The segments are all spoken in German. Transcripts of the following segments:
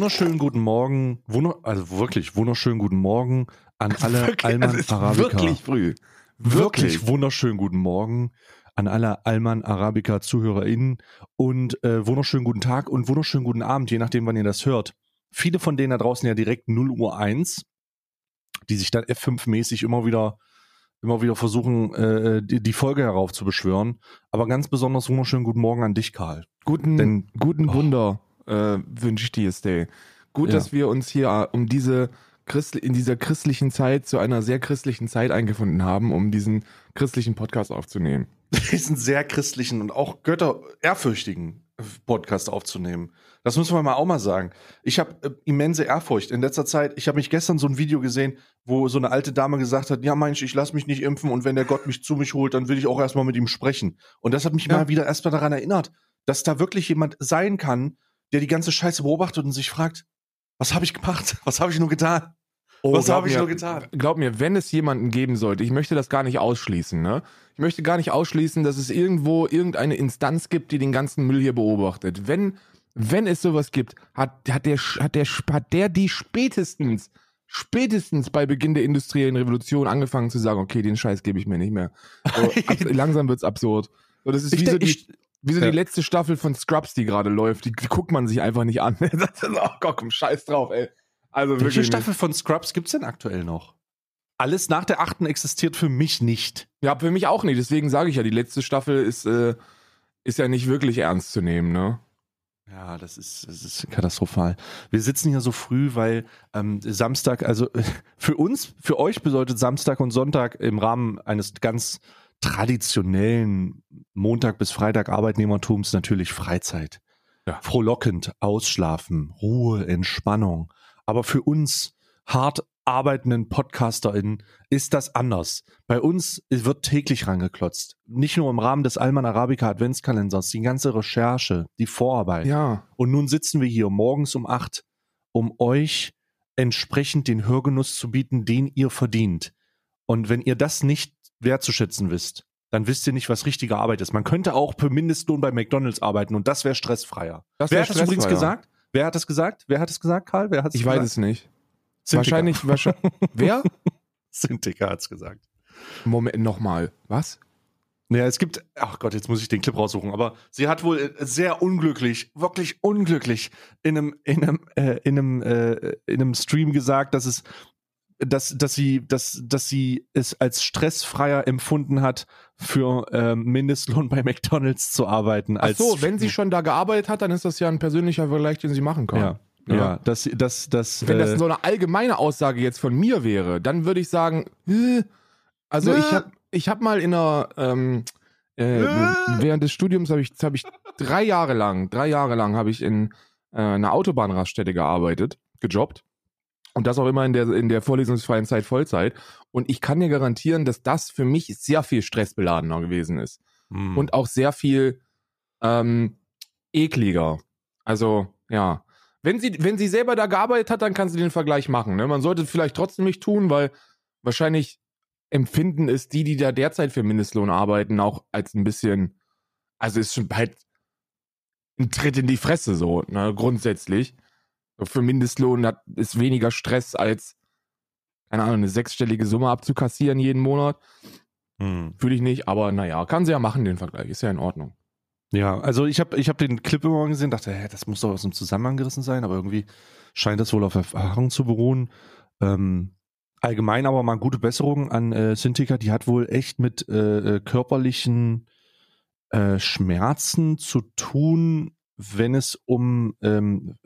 Wunderschönen guten Morgen, wunder, also wirklich wunderschönen guten Morgen an alle Wirklich, Alman Arabica. Wirklich früh. wirklich wunderschönen guten Morgen an alle Alman Arabica ZuhörerInnen und äh, wunderschönen guten Tag und wunderschönen guten Abend, je nachdem, wann ihr das hört. Viele von denen da draußen ja direkt 0 Uhr 1, die sich dann F5-mäßig immer wieder immer wieder versuchen, äh, die, die Folge heraufzubeschwören. Aber ganz besonders wunderschönen guten Morgen an dich, Karl. Guten, Denn- guten oh. Wunder äh, wünsche ich dir, Stay. Gut, Ja. dass wir uns hier äh, um diese in dieser christlichen Zeit zu einer sehr christlichen Zeit eingefunden haben, um diesen christlichen Podcast aufzunehmen. diesen sehr christlichen und auch götterehrfürchtigen Podcast aufzunehmen. Das müssen wir mal auch mal sagen. Ich habe äh, immense Ehrfurcht. In letzter Zeit, ich habe mich gestern so ein Video gesehen, wo so eine alte Dame gesagt hat, ja Mensch, ich lass mich nicht impfen und wenn der Gott mich zu mich holt, dann will ich auch erstmal mit ihm sprechen. Und das hat mich Ja. mal wieder erstmal daran erinnert, dass da wirklich jemand sein kann, der die ganze Scheiße beobachtet und sich fragt, was habe ich gemacht? Was habe ich nur getan? Was glaub habe ich mir- nur getan? Glaub mir, wenn es jemanden geben sollte, ich möchte das gar nicht ausschließen, ne? Ich möchte gar nicht ausschließen, dass es irgendwo irgendeine Instanz gibt, die den ganzen Müll hier beobachtet. Wenn, wenn es sowas gibt, hat, hat, der, hat, der, hat der die spätestens, spätestens bei Beginn der industriellen Revolution angefangen zu sagen, okay, den Scheiß gebe ich mir nicht mehr. So, langsam wird's absurd. So, das ist Ich wie so, die, ich- wie so ja. die letzte Staffel von Scrubs, die gerade läuft. Die, die guckt man sich einfach nicht an. Das ist, oh Gott, komm, scheiß drauf, ey. Also Welche wirklich nicht. Staffel von Scrubs gibt's denn aktuell noch? Alles nach der achten existiert für mich nicht. Ja, für mich auch nicht. Deswegen sage ich ja, die letzte Staffel ist, äh, ist ja nicht wirklich ernst zu nehmen, ne? Ja, das ist, das ist katastrophal. Wir sitzen hier so früh, weil ähm, Samstag, also für uns, für euch bedeutet Samstag und Sonntag im Rahmen eines ganz traditionellen Montag bis Freitag Arbeitnehmertums natürlich Freizeit. Ja. Frohlockend, ausschlafen, Ruhe, Entspannung. Aber für uns hart arbeitenden PodcasterInnen ist das anders. Bei uns wird täglich rangeklotzt. Nicht nur im Rahmen des Alman Arabica Adventskalenders, die ganze Recherche, die Vorarbeit. Ja. Und nun sitzen wir hier morgens um acht, um euch entsprechend den Hörgenuss zu bieten, den ihr verdient. Und wenn ihr das nicht wertzuschätzen wisst, dann wisst ihr nicht, was richtige Arbeit ist. Man könnte auch für Mindestlohn bei McDonalds arbeiten und das wäre stressfreier. Das Wer wär hat das übrigens stressfreier. gesagt? Wer hat das gesagt? Wer hat es gesagt, Karl? Wer hat Ich weiß es nicht. Sintika. Wahrscheinlich, wahrscheinlich. Wer? Sintika hat es gesagt. Moment, nochmal. Was? Naja, es gibt, ach Gott, jetzt muss ich den Clip raussuchen, aber sie hat wohl äh, sehr unglücklich, wirklich unglücklich in einem, in einem, äh, in einem, äh, in einem Stream gesagt, dass es, dass, dass sie, dass, dass sie es als stressfreier empfunden hat, für ähm, Mindestlohn bei McDonalds zu arbeiten. Ach so, wenn sie schon da gearbeitet hat, dann ist das ja ein persönlicher Vergleich, den sie machen kann. ja, ja, dass, dass, dass, Wenn äh, das so eine allgemeine Aussage jetzt von mir wäre, dann würde ich sagen, äh, also Äh. ich habe ich hab mal in einer, ähm, äh, Äh. während des Studiums habe ich, hab ich drei Jahre lang, drei Jahre lang habe ich in äh, einer Autobahnraststätte gearbeitet, gejobbt. Und das auch immer in der, in der vorlesungsfreien Zeit Vollzeit. Und ich kann dir garantieren, dass das für mich sehr viel stressbeladener gewesen ist mh. und auch sehr viel ähm, ekliger. Also, ja. Wenn sie, wenn sie selber da gearbeitet hat, dann kann sie den Vergleich machen. Ne? Man sollte es vielleicht trotzdem nicht tun, weil wahrscheinlich empfinden es die, die da derzeit für Mindestlohn arbeiten, auch als ein bisschen, also ist schon halt ein Tritt in die Fresse so, ne, grundsätzlich. Für Mindestlohn hat, ist weniger Stress als, keine Ahnung, eine sechsstellige Summe abzukassieren jeden Monat. Mh. Fühle ich nicht, aber naja, kann sie ja machen, den Vergleich. Ist ja in Ordnung. Ja, also ich habe ich hab den Clip immer gesehen, dachte, hä, das muss doch aus dem Zusammenhang gerissen sein, aber irgendwie scheint das wohl auf Erfahrung zu beruhen. Ähm, allgemein aber mal gute Besserung an äh, Sintika, die hat wohl echt mit äh, äh, körperlichen äh, Schmerzen zu tun, wenn es um ähm,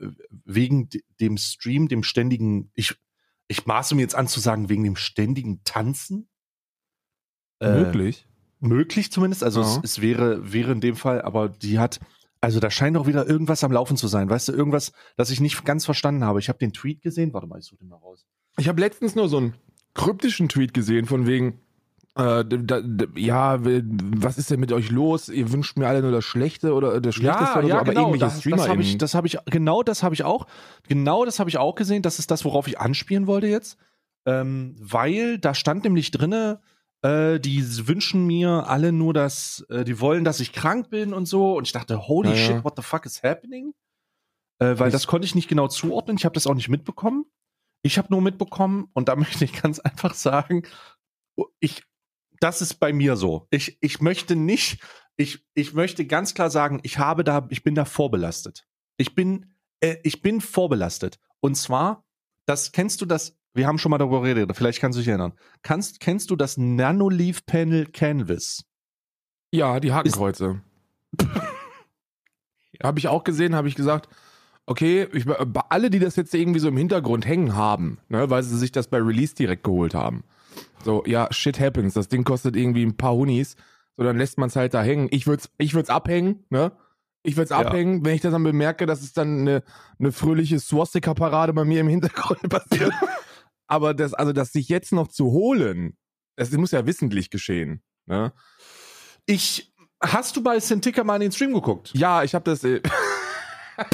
wegen de- dem Stream, dem ständigen, ich, ich maße mir jetzt an zu sagen, wegen dem ständigen Tanzen. Äh, Möglich. möglich zumindest. Also Ja. es, es wäre, wäre in dem Fall, aber die hat, also da scheint doch wieder irgendwas am Laufen zu sein. Weißt du, irgendwas, das ich nicht ganz verstanden habe. Ich habe den Tweet gesehen. Warte mal, ich suche den mal raus. Ich habe letztens nur so einen kryptischen Tweet gesehen, von wegen, äh, da, da, ja, was ist denn mit euch los? Ihr wünscht mir alle nur das Schlechte oder das Schlechteste oder so, aber irgendwelche das, Streamer das habe ich, das habe ich, genau das habe ich auch, genau das habe ich auch gesehen. Das ist das, worauf ich anspielen wollte jetzt, ähm, weil da stand nämlich drinne, äh, die wünschen mir alle nur, dass, äh, die wollen, dass ich krank bin und so. Und ich dachte, holy Ja, ja. shit, what the fuck is happening? Äh, weil das konnte ich nicht genau zuordnen. Ich habe das auch nicht mitbekommen. Ich habe nur mitbekommen, und da möchte ich ganz einfach sagen, ich, das ist bei mir so. Ich, ich möchte nicht, ich, ich möchte ganz klar sagen, ich habe da, ich bin da vorbelastet. Ich bin, äh, ich bin vorbelastet. Und zwar, das kennst du das, wir haben schon mal darüber geredet, vielleicht kannst du dich erinnern. Kannst, kennst du das Nanoleaf Panel Canvas? Ja, die Hakenkreuze. Habe ich auch gesehen, habe ich gesagt, okay, ich, bei alle, die das jetzt irgendwie so im Hintergrund hängen haben, ne, weil sie sich das bei Release direkt geholt haben. So, ja, shit happens. Das Ding kostet irgendwie ein paar Hunis. So, dann lässt man es halt da hängen. Ich würde es ich würd's abhängen, ne? Ich würde es Ja. abhängen, wenn ich das dann bemerke, dass es dann eine, eine fröhliche Swastika-Parade bei mir im Hintergrund passiert. Aber das, also das sich jetzt noch zu holen, das muss ja wissentlich geschehen. Ne? Ich, hast du bei Cintiqa mal in den Stream geguckt? Ja, ich habe das. Äh,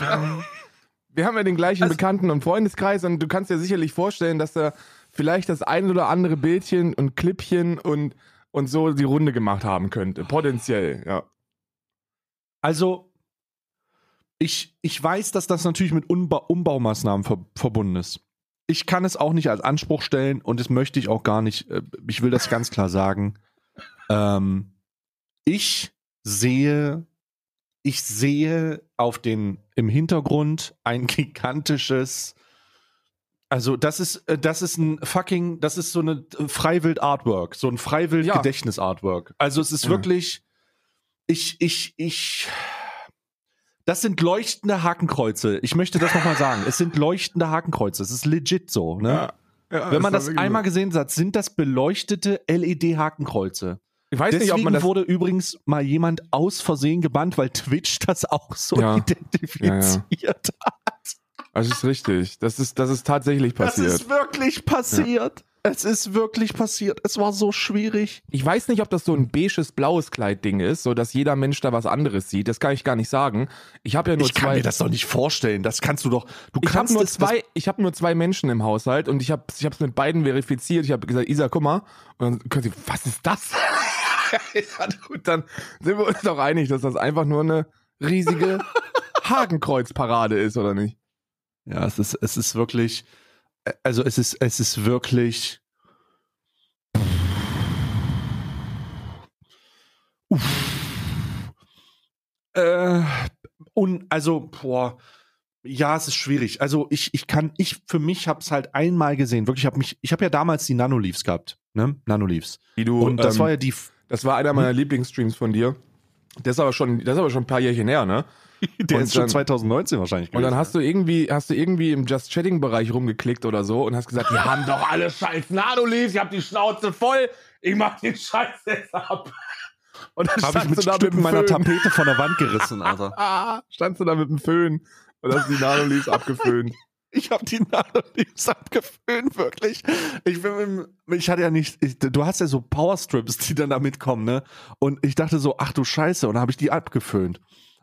wir haben ja den gleichen Also- Bekannten- und Freundeskreis und du kannst dir sicherlich vorstellen, dass da vielleicht das ein oder andere Bildchen und Clipchen und, und so die Runde gemacht haben könnte. Potenziell, ja. Also, ich, ich weiß, dass das natürlich mit Unba Umbaumaßnahmen ver verbunden ist. Ich kann es auch nicht als Anspruch stellen und das möchte ich auch gar nicht. äh, Ich will das ganz klar sagen. Ähm, ich sehe, ich sehe auf den, im Hintergrund ein gigantisches, also das ist, äh, das ist ein fucking, das ist so eine äh, Freiwild-Artwork, so ein Ja. Freiwild-Gedächtnis-Artwork. Also es ist Ja. wirklich, ich, ich, ich, das sind leuchtende Hakenkreuze. Ich möchte das nochmal sagen. Es sind leuchtende Hakenkreuze. Es ist legit so, ne? Ja, Wenn man das wirklich einmal gesehen hat, sind das beleuchtete LED-Hakenkreuze. Ich weiß Deswegen nicht, ob man das. wurde übrigens mal jemand aus Versehen gebannt, weil Twitch das auch so identifiziert hat. Das ist richtig. Das ist, das ist tatsächlich Das passiert. ist wirklich passiert. Es ist wirklich passiert. Es war so schwierig. Ich weiß nicht, ob das so ein beiges blaues Kleid-Ding ist, so dass jeder Mensch da was anderes sieht. Das kann ich gar nicht sagen. Ich habe ja nur ich kann zwei. mir das doch nicht vorstellen. Das kannst du doch. Du ich habe kannst nur zwei, ich habe nur zwei Menschen im Haushalt und ich habe ich habe es mit beiden verifiziert. Ich habe gesagt, Isa, guck mal. Und dann können sie, was ist das? ja, gut, dann sind wir uns doch einig, dass das einfach nur eine riesige Hakenkreuzparade ist, oder nicht? Ja, es ist, es ist wirklich, also es ist, es ist wirklich. Uff. Äh, und also, boah, ja, es ist schwierig. Also ich, ich kann, ich für mich habe es halt einmal gesehen. Wirklich, ich habe mich, ich habe ja damals die Nanoleafs gehabt, ne, Nanoleafs. Wie du, Und das ähm, war ja die, das war einer meiner Lieblingsstreams von dir. Das ist aber schon, das ist aber schon ein paar Jährchen her, ne? der und ist schon dann- 2019 wahrscheinlich. Und dann gewesen. hast du irgendwie, hast du irgendwie im Just Chatting Bereich rumgeklickt oder so und hast gesagt, die haben doch alle scheiß Nanoleafs, ich hab die Schnauze voll, ich mach den Scheiß jetzt ab. Und dann habe ich mit du da Stücken meiner Föhn. Tapete von der Wand gerissen, Alter. Standst du da mit dem Föhn und hast die Nanoleafs abgeföhnt. Ich habe die Nanoleafs abgeföhnt, wirklich. Ich bin mit, ich hatte ja nicht, ich, du hast ja so Powerstrips, die dann da mitkommen, ne? Und ich dachte so, ach du Scheiße, und dann habe ich die abgeföhnt.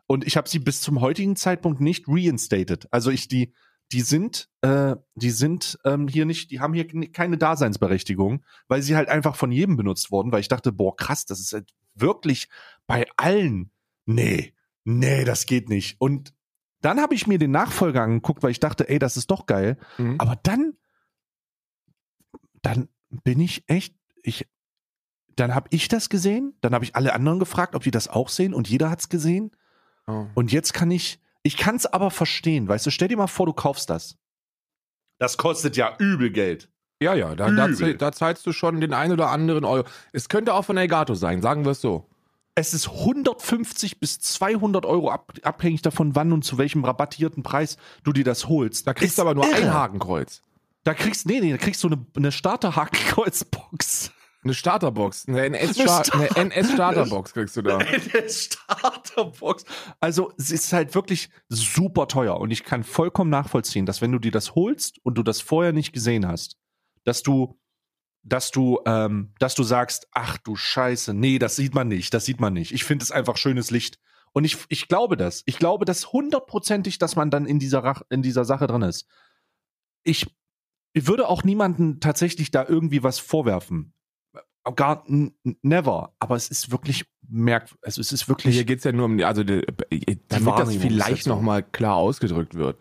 Und ich habe sie bis zum heutigen Zeitpunkt nicht reinstated. Also ich die, die sind, äh, die sind ähm, hier nicht, die haben hier keine Daseinsberechtigung, weil sie halt einfach von jedem benutzt wurden, weil ich dachte, boah, krass, das ist halt wirklich bei allen. Nee, nee, das geht nicht. Und dann habe ich mir den Nachfolger angeguckt, weil ich dachte, ey, das ist doch geil. Mhm. Aber dann, dann bin ich echt, ich, dann habe ich das gesehen, dann habe ich alle anderen gefragt, ob die das auch sehen und jeder hat's gesehen. Oh. Und jetzt kann ich, ich kann es aber verstehen, weißt du, stell dir mal vor, du kaufst das. Das kostet ja übel Geld. Ja, ja, da, da, da zahlst du schon den ein oder anderen Euro. Es könnte auch von Elgato sein, sagen wir es so. Es ist 150 bis 200 Euro ab, abhängig davon, wann und zu welchem rabattierten Preis du dir das holst. Da kriegst du aber nur irre. ein Hakenkreuz. Da kriegst, nee, nee, da kriegst du eine, eine Starter-Hakenkreuzbox. Eine Starterbox, eine Eine NS-Star- Star- eine NS-Starterbox kriegst du da. Eine Starterbox. Also, es ist halt wirklich super teuer. Und ich kann vollkommen nachvollziehen, dass wenn du dir das holst und du das vorher nicht gesehen hast, dass du, dass du, ähm, dass du sagst, ach du Scheiße, nee, das sieht man nicht, das sieht man nicht. Ich finde es einfach schönes Licht. Und ich, ich glaube das. Ich glaube das hundertprozentig, dass man dann in dieser, Rach, in dieser Sache drin ist. Ich, ich würde auch niemanden tatsächlich da irgendwie was vorwerfen. Gar never. Aber es ist wirklich merk, also es ist wirklich. Hier geht's ja nur um, die- also die, damit das vielleicht nochmal klar ausgedrückt wird.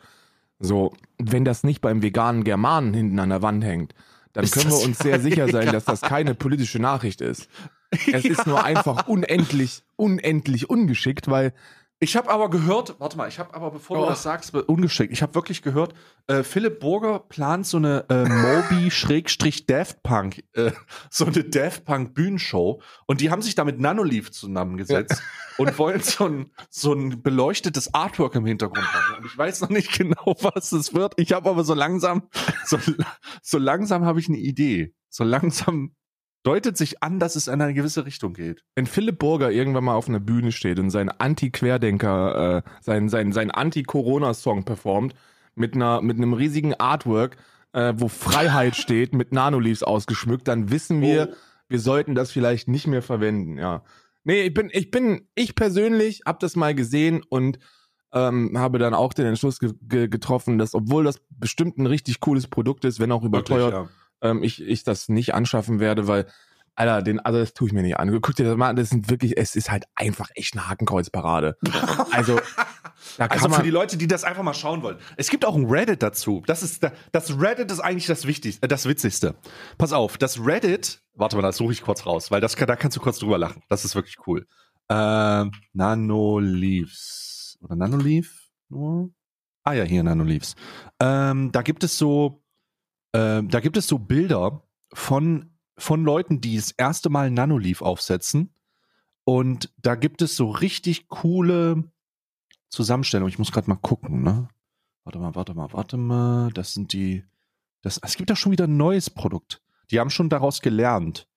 So, wenn das nicht beim veganen Germanen hinten an der Wand hängt, dann Ist können wir uns sehr sicher sein, dass das keine politische Nachricht ist. Es ist nur einfach unendlich, unendlich ungeschickt, weil Ich habe aber gehört, warte mal, ich habe aber, bevor Oh. du das sagst, ungeschickt, ich habe wirklich gehört, äh, Philipp Burger plant so eine äh, Moby-Daft Punk, äh, so eine Daft Punk Bühnenshow und die haben sich da mit Nanoleaf zusammengesetzt und wollen so ein, so ein beleuchtetes Artwork im Hintergrund haben. Und ich weiß noch nicht genau, was es wird. Ich habe aber so langsam, so, so langsam habe ich eine Idee. So langsam deutet sich an, dass es in eine gewisse Richtung geht. wenn Philipp Burger irgendwann mal auf einer Bühne steht und seinen Anti-Querdenker, äh, seinen, seinen, seinen Anti-Corona-Song performt, mit einer, mit einem riesigen Artwork, äh, wo Freiheit steht, mit Nanoleaves ausgeschmückt, dann wissen wir, Oh. wir sollten das vielleicht nicht mehr verwenden, ja. Nee, ich bin, ich bin, ich persönlich habe das mal gesehen und ähm, habe dann auch den Entschluss ge ge getroffen, dass obwohl das bestimmt ein richtig cooles Produkt ist, wenn auch überteuert, ja. Ähm, ich, ich das nicht anschaffen werde, weil, Alter, den, also das tue ich mir nicht an. Guck dir das mal an, das sind wirklich, es ist halt einfach echt eine Hakenkreuzparade. Also, da kann Also für die Leute, die das einfach mal schauen wollen. Es gibt auch ein Reddit dazu. Das ist da- das Reddit ist eigentlich das Wichtigste, äh, das Witzigste. Pass auf, das Reddit, warte mal, das suche ich kurz raus, weil das da kannst du kurz drüber lachen. Das ist wirklich cool. Ähm, Nanoleaves oder Nanoleaf nur? Ah ja, hier Nanoleaves. Ähm, da gibt es so, ähm, da gibt es so Bilder von von Leuten, die das erste Mal Nanoleaf aufsetzen. Und da gibt es so richtig coole Zusammenstellung. Ich muss gerade mal gucken, ne? Warte mal, warte mal, warte mal. Das sind die. Das, es gibt da schon wieder ein neues Produkt. Die haben schon daraus gelernt.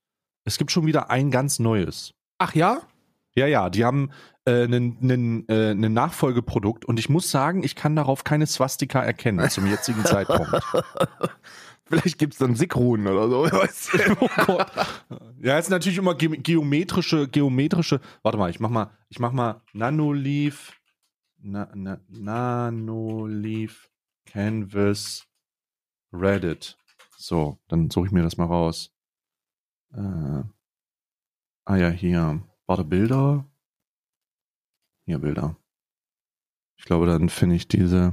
Es gibt schon wieder ein ganz neues. ach ja? Ja, ja, die haben äh, ein äh, ein Nachfolgeprodukt und ich muss sagen, ich kann darauf keine Swastika erkennen zum jetzigen Zeitpunkt. Vielleicht gibt's dann Sickruhen oder so. oh Gott. Ja, ist natürlich immer ge geometrische, geometrische. Warte mal, ich mach mal, ich mach mal Nanoleaf, na, na, Nanoleaf Canvas Reddit. So, dann suche ich mir das mal raus. Äh, ah ja, hier. Warte, Bilder. Hier, Bilder. Ich glaube, dann finde ich diese.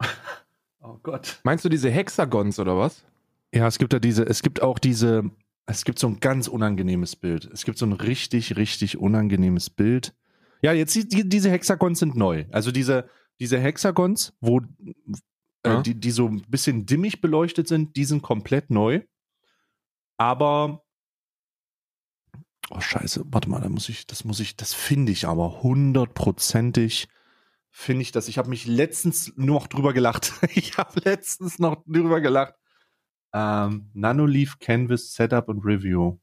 oh Gott. Meinst du diese Hexagons oder was? Ja, es gibt da diese, es gibt auch diese, es gibt so ein ganz unangenehmes Bild. Es gibt so ein richtig, richtig unangenehmes Bild. Ja, jetzt die, die, diese Hexagons sind neu. Also diese, diese Hexagons, wo Ja. äh, die, die so ein bisschen dimmig beleuchtet sind, die sind komplett neu. Aber oh Scheiße, warte mal, da muss ich, das muss ich, das finde ich aber hundertprozentig finde ich das. Ich habe mich letztens nur noch drüber gelacht. Ich habe letztens noch drüber gelacht. Ähm, Nanoleaf Canvas Setup und Review.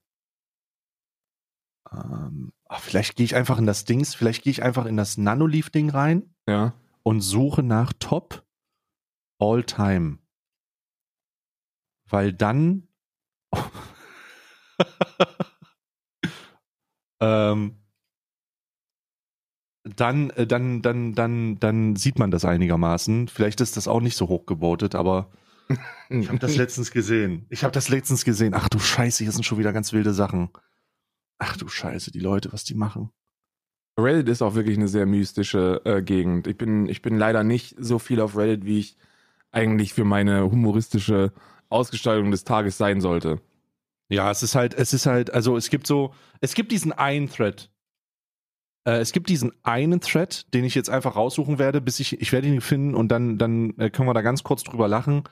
Ähm, ach, vielleicht gehe ich einfach in das Dings, vielleicht gehe ich einfach in das Nanoleaf Ding rein Ja. und suche nach Top All Time. Weil dann ähm, dann, äh, dann, dann, dann, dann sieht man das einigermaßen. Vielleicht ist das auch nicht so hoch gebotet, aber ich habe das letztens gesehen. Ich habe das letztens gesehen. Ach du Scheiße, hier sind schon wieder ganz wilde Sachen. Ach du Scheiße, die Leute, was die machen. Reddit ist auch wirklich eine sehr mystische äh, Gegend. Ich bin, ich bin leider nicht so viel auf Reddit, wie ich eigentlich für meine humoristische Ausgestaltung des Tages sein sollte. Ja, es ist halt, es ist halt, also es gibt so, es gibt diesen einen Thread. Äh, es gibt diesen einen Thread, den ich jetzt einfach raussuchen werde, bis ich, ich werde ihn finden und dann, dann äh, können wir da ganz kurz drüber lachen,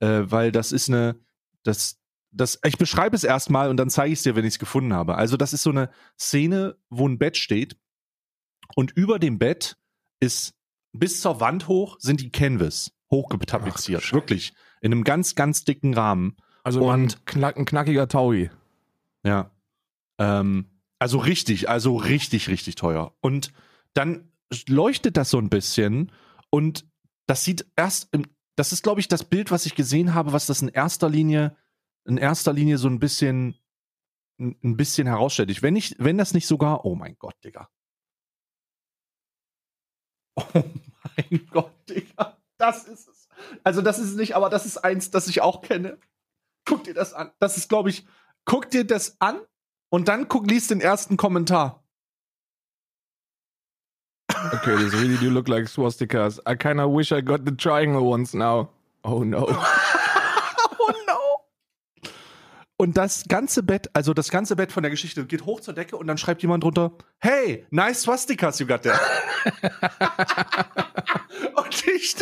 äh, weil das ist eine, das, das, ich beschreibe es erstmal und dann zeige ich es dir, wenn ich es gefunden habe. Also das ist so eine Szene, wo ein Bett steht und über dem Bett ist bis zur Wand hoch sind die Canvas hochgetapeziert, wirklich in einem ganz, ganz dicken Rahmen. Also Und- man knack, ein knackiger Taui. Ja. Ähm, also richtig, also richtig, richtig teuer. Und dann leuchtet das so ein bisschen und das sieht erst, im, das ist, glaube ich, das Bild, was ich gesehen habe, was das in erster Linie, in erster Linie so ein bisschen, ein ein bisschen herausstellt. Ich, wenn ich, wenn das nicht sogar, oh mein Gott, Digga. Oh mein Gott, Digga. Das ist es. Also das ist nicht, aber das ist eins, das ich auch kenne. Guck dir das an. Das ist, glaube ich, guck dir das an und dann guck, liest den ersten Kommentar. Okay, this really do look like swastikas. I kinda wish I got the triangle ones now. Oh no. oh no. Und das ganze Bett, also das ganze Bett von der Geschichte geht hoch zur Decke und dann schreibt jemand drunter, hey, nice swastikas you got there. und ich,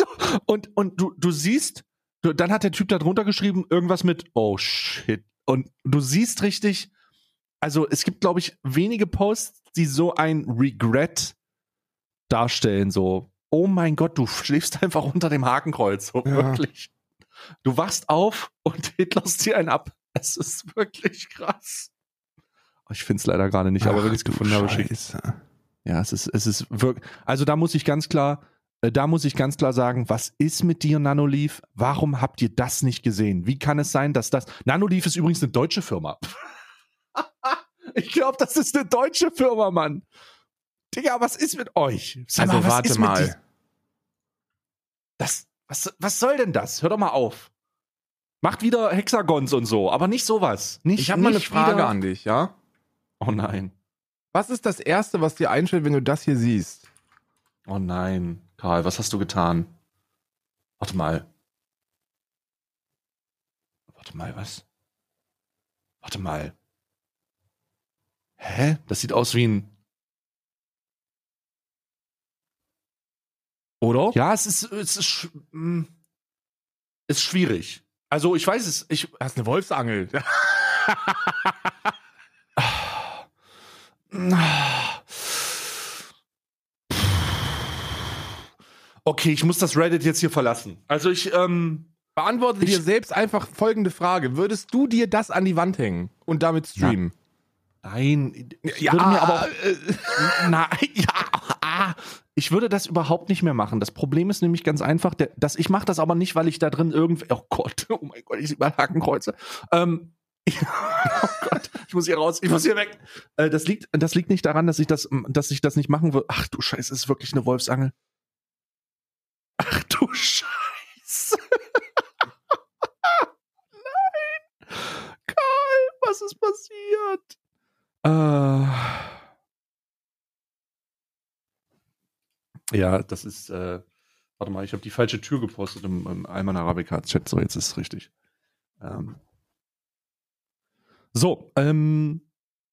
und, und du, du siehst, dann hat der Typ da drunter geschrieben, irgendwas mit, oh shit. Und du siehst richtig, also es gibt, glaube ich, wenige Posts, die so ein Regret darstellen, so, oh mein Gott, du schläfst einfach unter dem Hakenkreuz, so Ja. wirklich. Du wachst auf und Hitlerst dir einen ab. Es ist wirklich krass. Ich finde es leider gerade nicht, aber wenn ich es gefunden habe, schick. Scheiße. Ja, es ist, es ist wirklich. Also da muss ich ganz klar, da muss ich ganz klar sagen, was ist mit dir, Nanoleaf? Warum habt ihr das nicht gesehen? Wie kann es sein, dass das. Nanoleaf ist übrigens eine deutsche Firma. ich glaube, das ist eine deutsche Firma, Mann. Digga, was ist mit euch? Sag Also was warte ist mit mal. Das, was, was soll denn das? Hör doch mal auf. Macht wieder Hexagons und so, aber nicht sowas. Nicht, Ich habe mal eine Frage wieder- an dich, ja? Oh nein. Was ist das Erste, was dir einfällt, wenn du das hier siehst? Oh nein. Karl, was hast du getan? Warte mal. Warte mal, was? Warte mal. Hä? Das sieht aus wie ein. Oder? Ja, es ist, es ist, mm, ist schwierig. Also ich weiß es, ich. Das ist eine Wolfsangel. Okay, ich muss das Reddit jetzt hier verlassen. Also ich, ähm. Beantworte Ich- dir selbst einfach folgende Frage. Würdest du dir das an die Wand hängen und damit streamen? Nein, ich Ja, würde mir aber auch, äh, Nein, ja, ah, ich würde das überhaupt nicht mehr machen. Das Problem ist nämlich ganz einfach, dass ich mache das aber nicht, weil ich da drin irgendwie, oh Gott, oh mein Gott, ich sehe mal Hakenkreuze. Ähm, oh Gott, ich muss hier raus, ich muss hier weg. Äh, das liegt, das liegt nicht daran, dass ich das, dass ich das nicht machen würde. Ach du Scheiße, es ist wirklich eine Wolfsangel. Ach du Scheiße. Nein, Karl, was ist passiert? Äh. Ja, das ist, äh, warte mal, ich habe die falsche Tür gepostet im, im Alman Arabica Chat, so jetzt ist es richtig. Ähm. So, ähm,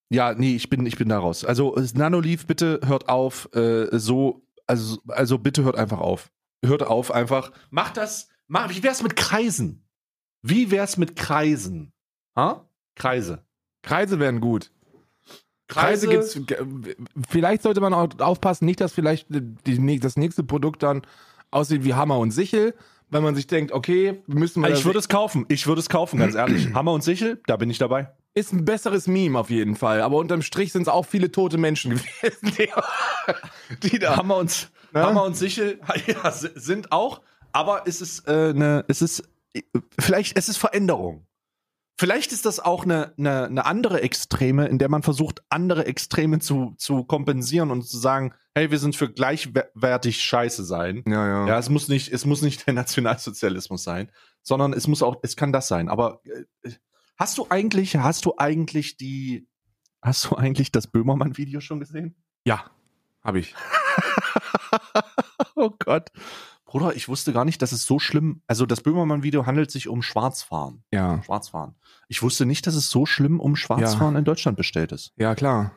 ja, nee, ich bin, ich bin da raus. Also, Nanoleaf, bitte hört auf, äh, so, also, also bitte hört einfach auf. Hört auf einfach. Macht das, mach, wie wär's mit Kreisen? Wie wär's mit Kreisen? Ha? Kreise. Kreise wären gut. Kreise gibt's. ge- Vielleicht sollte man auch aufpassen, nicht, dass vielleicht die, das nächste Produkt dann aussieht wie Hammer und Sichel, weil man sich denkt, okay, müssen wir. Ich das- würde es kaufen. Ich würde es kaufen, ganz ehrlich. Hammer und Sichel, da bin ich dabei. ist ein besseres Meme auf jeden Fall, aber unterm Strich sind es auch viele tote Menschen gewesen, die, die da. Hammer und, Ne? Hammer und Sichel ja, sind auch, aber es ist äh, eine, es ist vielleicht, es ist Veränderung. Vielleicht ist das auch eine, eine, eine andere Extreme, in der man versucht, andere Extreme zu, zu kompensieren und zu sagen, hey, wir sind für gleichwertig Scheiße sein. Ja, ja. Ja, es muss nicht, es muss nicht der Nationalsozialismus sein, sondern es muss auch, es kann das sein. Aber äh, hast du eigentlich, hast du eigentlich die, hast du eigentlich das Böhmermann-Video schon gesehen? ja habe ich. oh Gott. Bruder, ich wusste gar nicht, dass es so schlimm, also das Böhmermann-Video handelt sich um Schwarzfahren. Ja. Schwarzfahren. Ich wusste nicht, dass es so schlimm um Schwarzfahren in Deutschland bestellt ist. Ja, klar.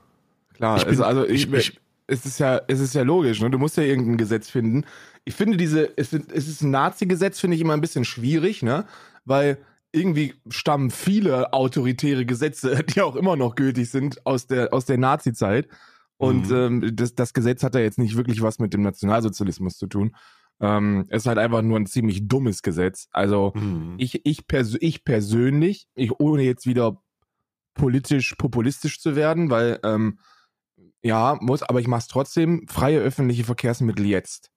Klar. Ich bin- es, also ich, ich- ich- es ist ja, es ist ja logisch, ne? Du musst ja irgendein Gesetz finden. Ich finde diese, es, sind- es ist ein Nazi-Gesetz, finde ich immer ein bisschen schwierig, ne? Weil irgendwie stammen viele autoritäre Gesetze, die auch immer noch gültig sind, aus der, aus der Nazi-Zeit. Und Mhm. ähm, das, das Gesetz hat ja jetzt nicht wirklich was mit dem Nationalsozialismus zu tun. Ähm, es ist halt einfach nur ein ziemlich dummes Gesetz. Also, Mhm. ich, ich, pers ich persönlich, ich, ohne jetzt wieder politisch populistisch zu werden, weil ähm, ja, muss, aber ich mache es trotzdem, freie öffentliche Verkehrsmittel jetzt.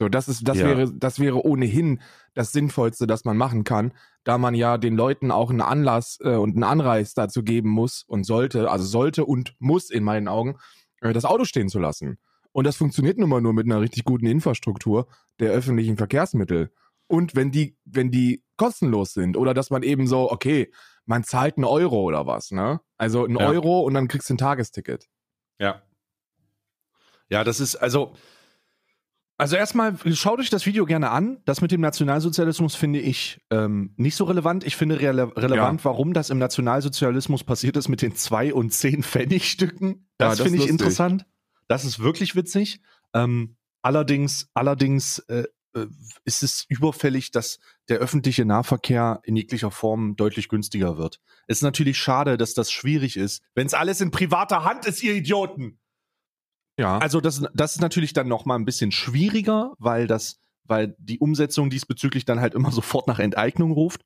So, das ist, das Ja. wäre, das wäre ohnehin das Sinnvollste, das man machen kann, da man ja den Leuten auch einen Anlass äh, und einen Anreiz dazu geben muss und sollte, also sollte und muss in meinen Augen, äh, das Auto stehen zu lassen. Und das funktioniert nun mal nur mit einer richtig guten Infrastruktur der öffentlichen Verkehrsmittel. und wenn die, wenn die kostenlos sind oder dass man eben so, okay, man zahlt einen Euro oder was, ne? Also einen Ja. Euro und dann kriegst du ein Tagesticket. Ja. Ja, das ist, also, also erstmal, schaut euch das Video gerne an. Das mit dem Nationalsozialismus finde ich ähm, nicht so relevant. Ich finde rele relevant, warum das im Nationalsozialismus passiert ist mit den zwei und zehn Pfennigstücken. Ja, Das das finde ich lustig. interessant. Das ist wirklich witzig. Ähm, allerdings, allerdings äh, äh, ist es überfällig, dass der öffentliche Nahverkehr in jeglicher Form deutlich günstiger wird. Es ist natürlich schade, dass das schwierig ist, wenn es alles in privater Hand ist, ihr Idioten. Ja. Also das, das ist natürlich dann noch mal ein bisschen schwieriger, weil das, weil die Umsetzung diesbezüglich dann halt immer sofort nach Enteignung ruft.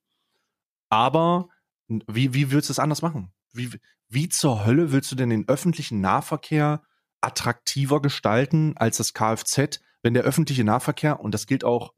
Aber wie, wie willst du es anders machen? Wie, wie zur Hölle willst du denn den öffentlichen Nahverkehr attraktiver gestalten als das Kfz, wenn der öffentliche Nahverkehr, und das gilt auch,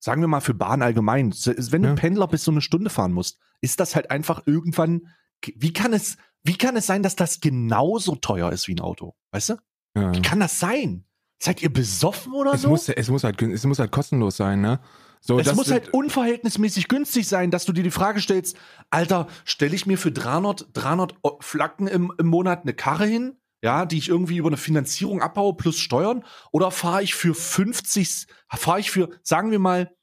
sagen wir mal für Bahn allgemein, wenn du Ja. Pendler bis so eine Stunde fahren musst, ist das halt einfach irgendwann, wie kann es, wie kann es sein, dass das genauso teuer ist wie ein Auto? Weißt du? Ja. Wie kann das sein? Seid ihr besoffen oder Es so? muss, es muss halt, es muss halt kostenlos sein, ne? So, es muss halt unverhältnismäßig günstig sein, dass du dir die Frage stellst, Alter, stelle ich mir für 300, 300 O- Flacken im, im Monat eine Karre hin, ja, die ich irgendwie über eine Finanzierung abbaue plus Steuern, oder fahre ich für 50, fahre ich für, sagen wir mal,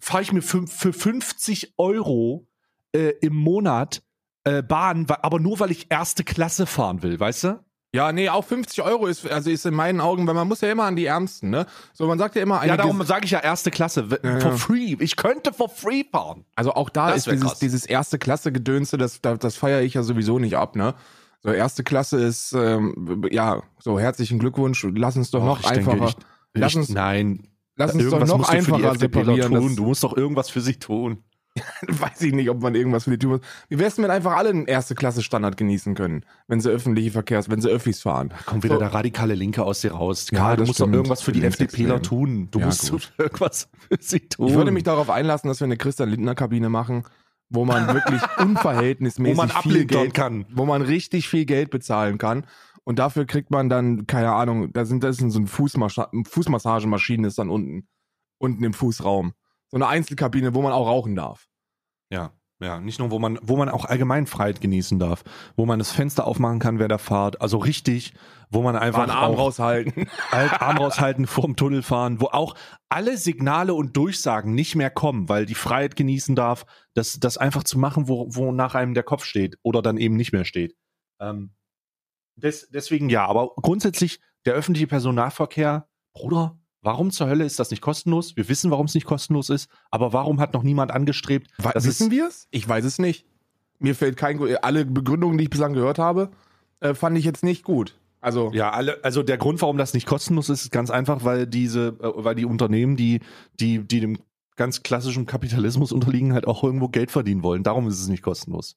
fahre ich mir für, für 50 Euro äh, im Monat äh, Bahn, aber nur weil ich erste Klasse fahren will, weißt du? Ja, nee, auch 50 Euro ist, also ist in meinen Augen, weil man muss ja immer an die Ärmsten, ne? So, man sagt ja immer, Ja, darum sage ich ja erste Klasse, Ja, for free. Ich könnte for free fahren. also auch da Das ist dieses, dieses erste Klasse Gedönse, das, das, das feiere ich ja sowieso nicht ab, ne? So, erste Klasse ist, ähm, ja, so, herzlichen Glückwunsch, lass uns doch noch ich denke, einfacher, ich- lass ich, uns, nein, lass uns doch noch einfacher separieren. tun. Du musst doch irgendwas für sie tun. weiß ich nicht, ob man irgendwas für die tun muss. Wie wär's denn, wenn einfach alle einen erste Klasse Standard genießen können, wenn sie öffentliche Verkehrs, wenn sie Öffis fahren? Kommt wieder So. der radikale Linke aus dir raus. Ja, Karl, du musst doch stimmt. irgendwas für die. FDPler tun. Du Ja, musst gut. irgendwas für sie tun. Ich würde mich darauf einlassen, dass wir eine Christian Lindner Kabine machen, wo man wirklich unverhältnismäßig wo man viel Geld, kann. wo man richtig viel Geld bezahlen kann. Und dafür kriegt man dann, keine Ahnung, da sind, das ist so ein Fußmassagemaschine ist dann unten, unten im Fußraum. So eine Einzelkabine, wo man auch rauchen darf. Ja, ja, nicht nur, wo man, wo man auch allgemein Freiheit genießen darf, wo man das Fenster aufmachen kann während der Fahrt, also richtig, wo man einfach Einfach einen Arm raushalten. Halt Arm raushalten, vorm Tunnel fahren, wo auch alle Signale und Durchsagen nicht mehr kommen, weil die Freiheit genießen darf, das, das einfach zu machen, wo, wo nach einem der Kopf steht oder dann eben nicht mehr steht. Ähm, des, deswegen ja, aber grundsätzlich der öffentliche Personennahverkehr, Bruder, warum zur Hölle ist das nicht kostenlos? Wir wissen, warum es nicht kostenlos ist, aber warum hat noch niemand angestrebt? We- Das Wissen wir es? Ich weiß es nicht. Mir fällt kein, alle Begründungen, die ich bislang gehört habe, äh, fand ich jetzt nicht gut. Also, Ja, alle, also der Grund, warum das nicht kostenlos ist, ist ganz einfach, weil diese, äh, weil die Unternehmen, die, die, die dem ganz klassischen Kapitalismus unterliegen, halt auch irgendwo Geld verdienen wollen. Darum ist es nicht kostenlos.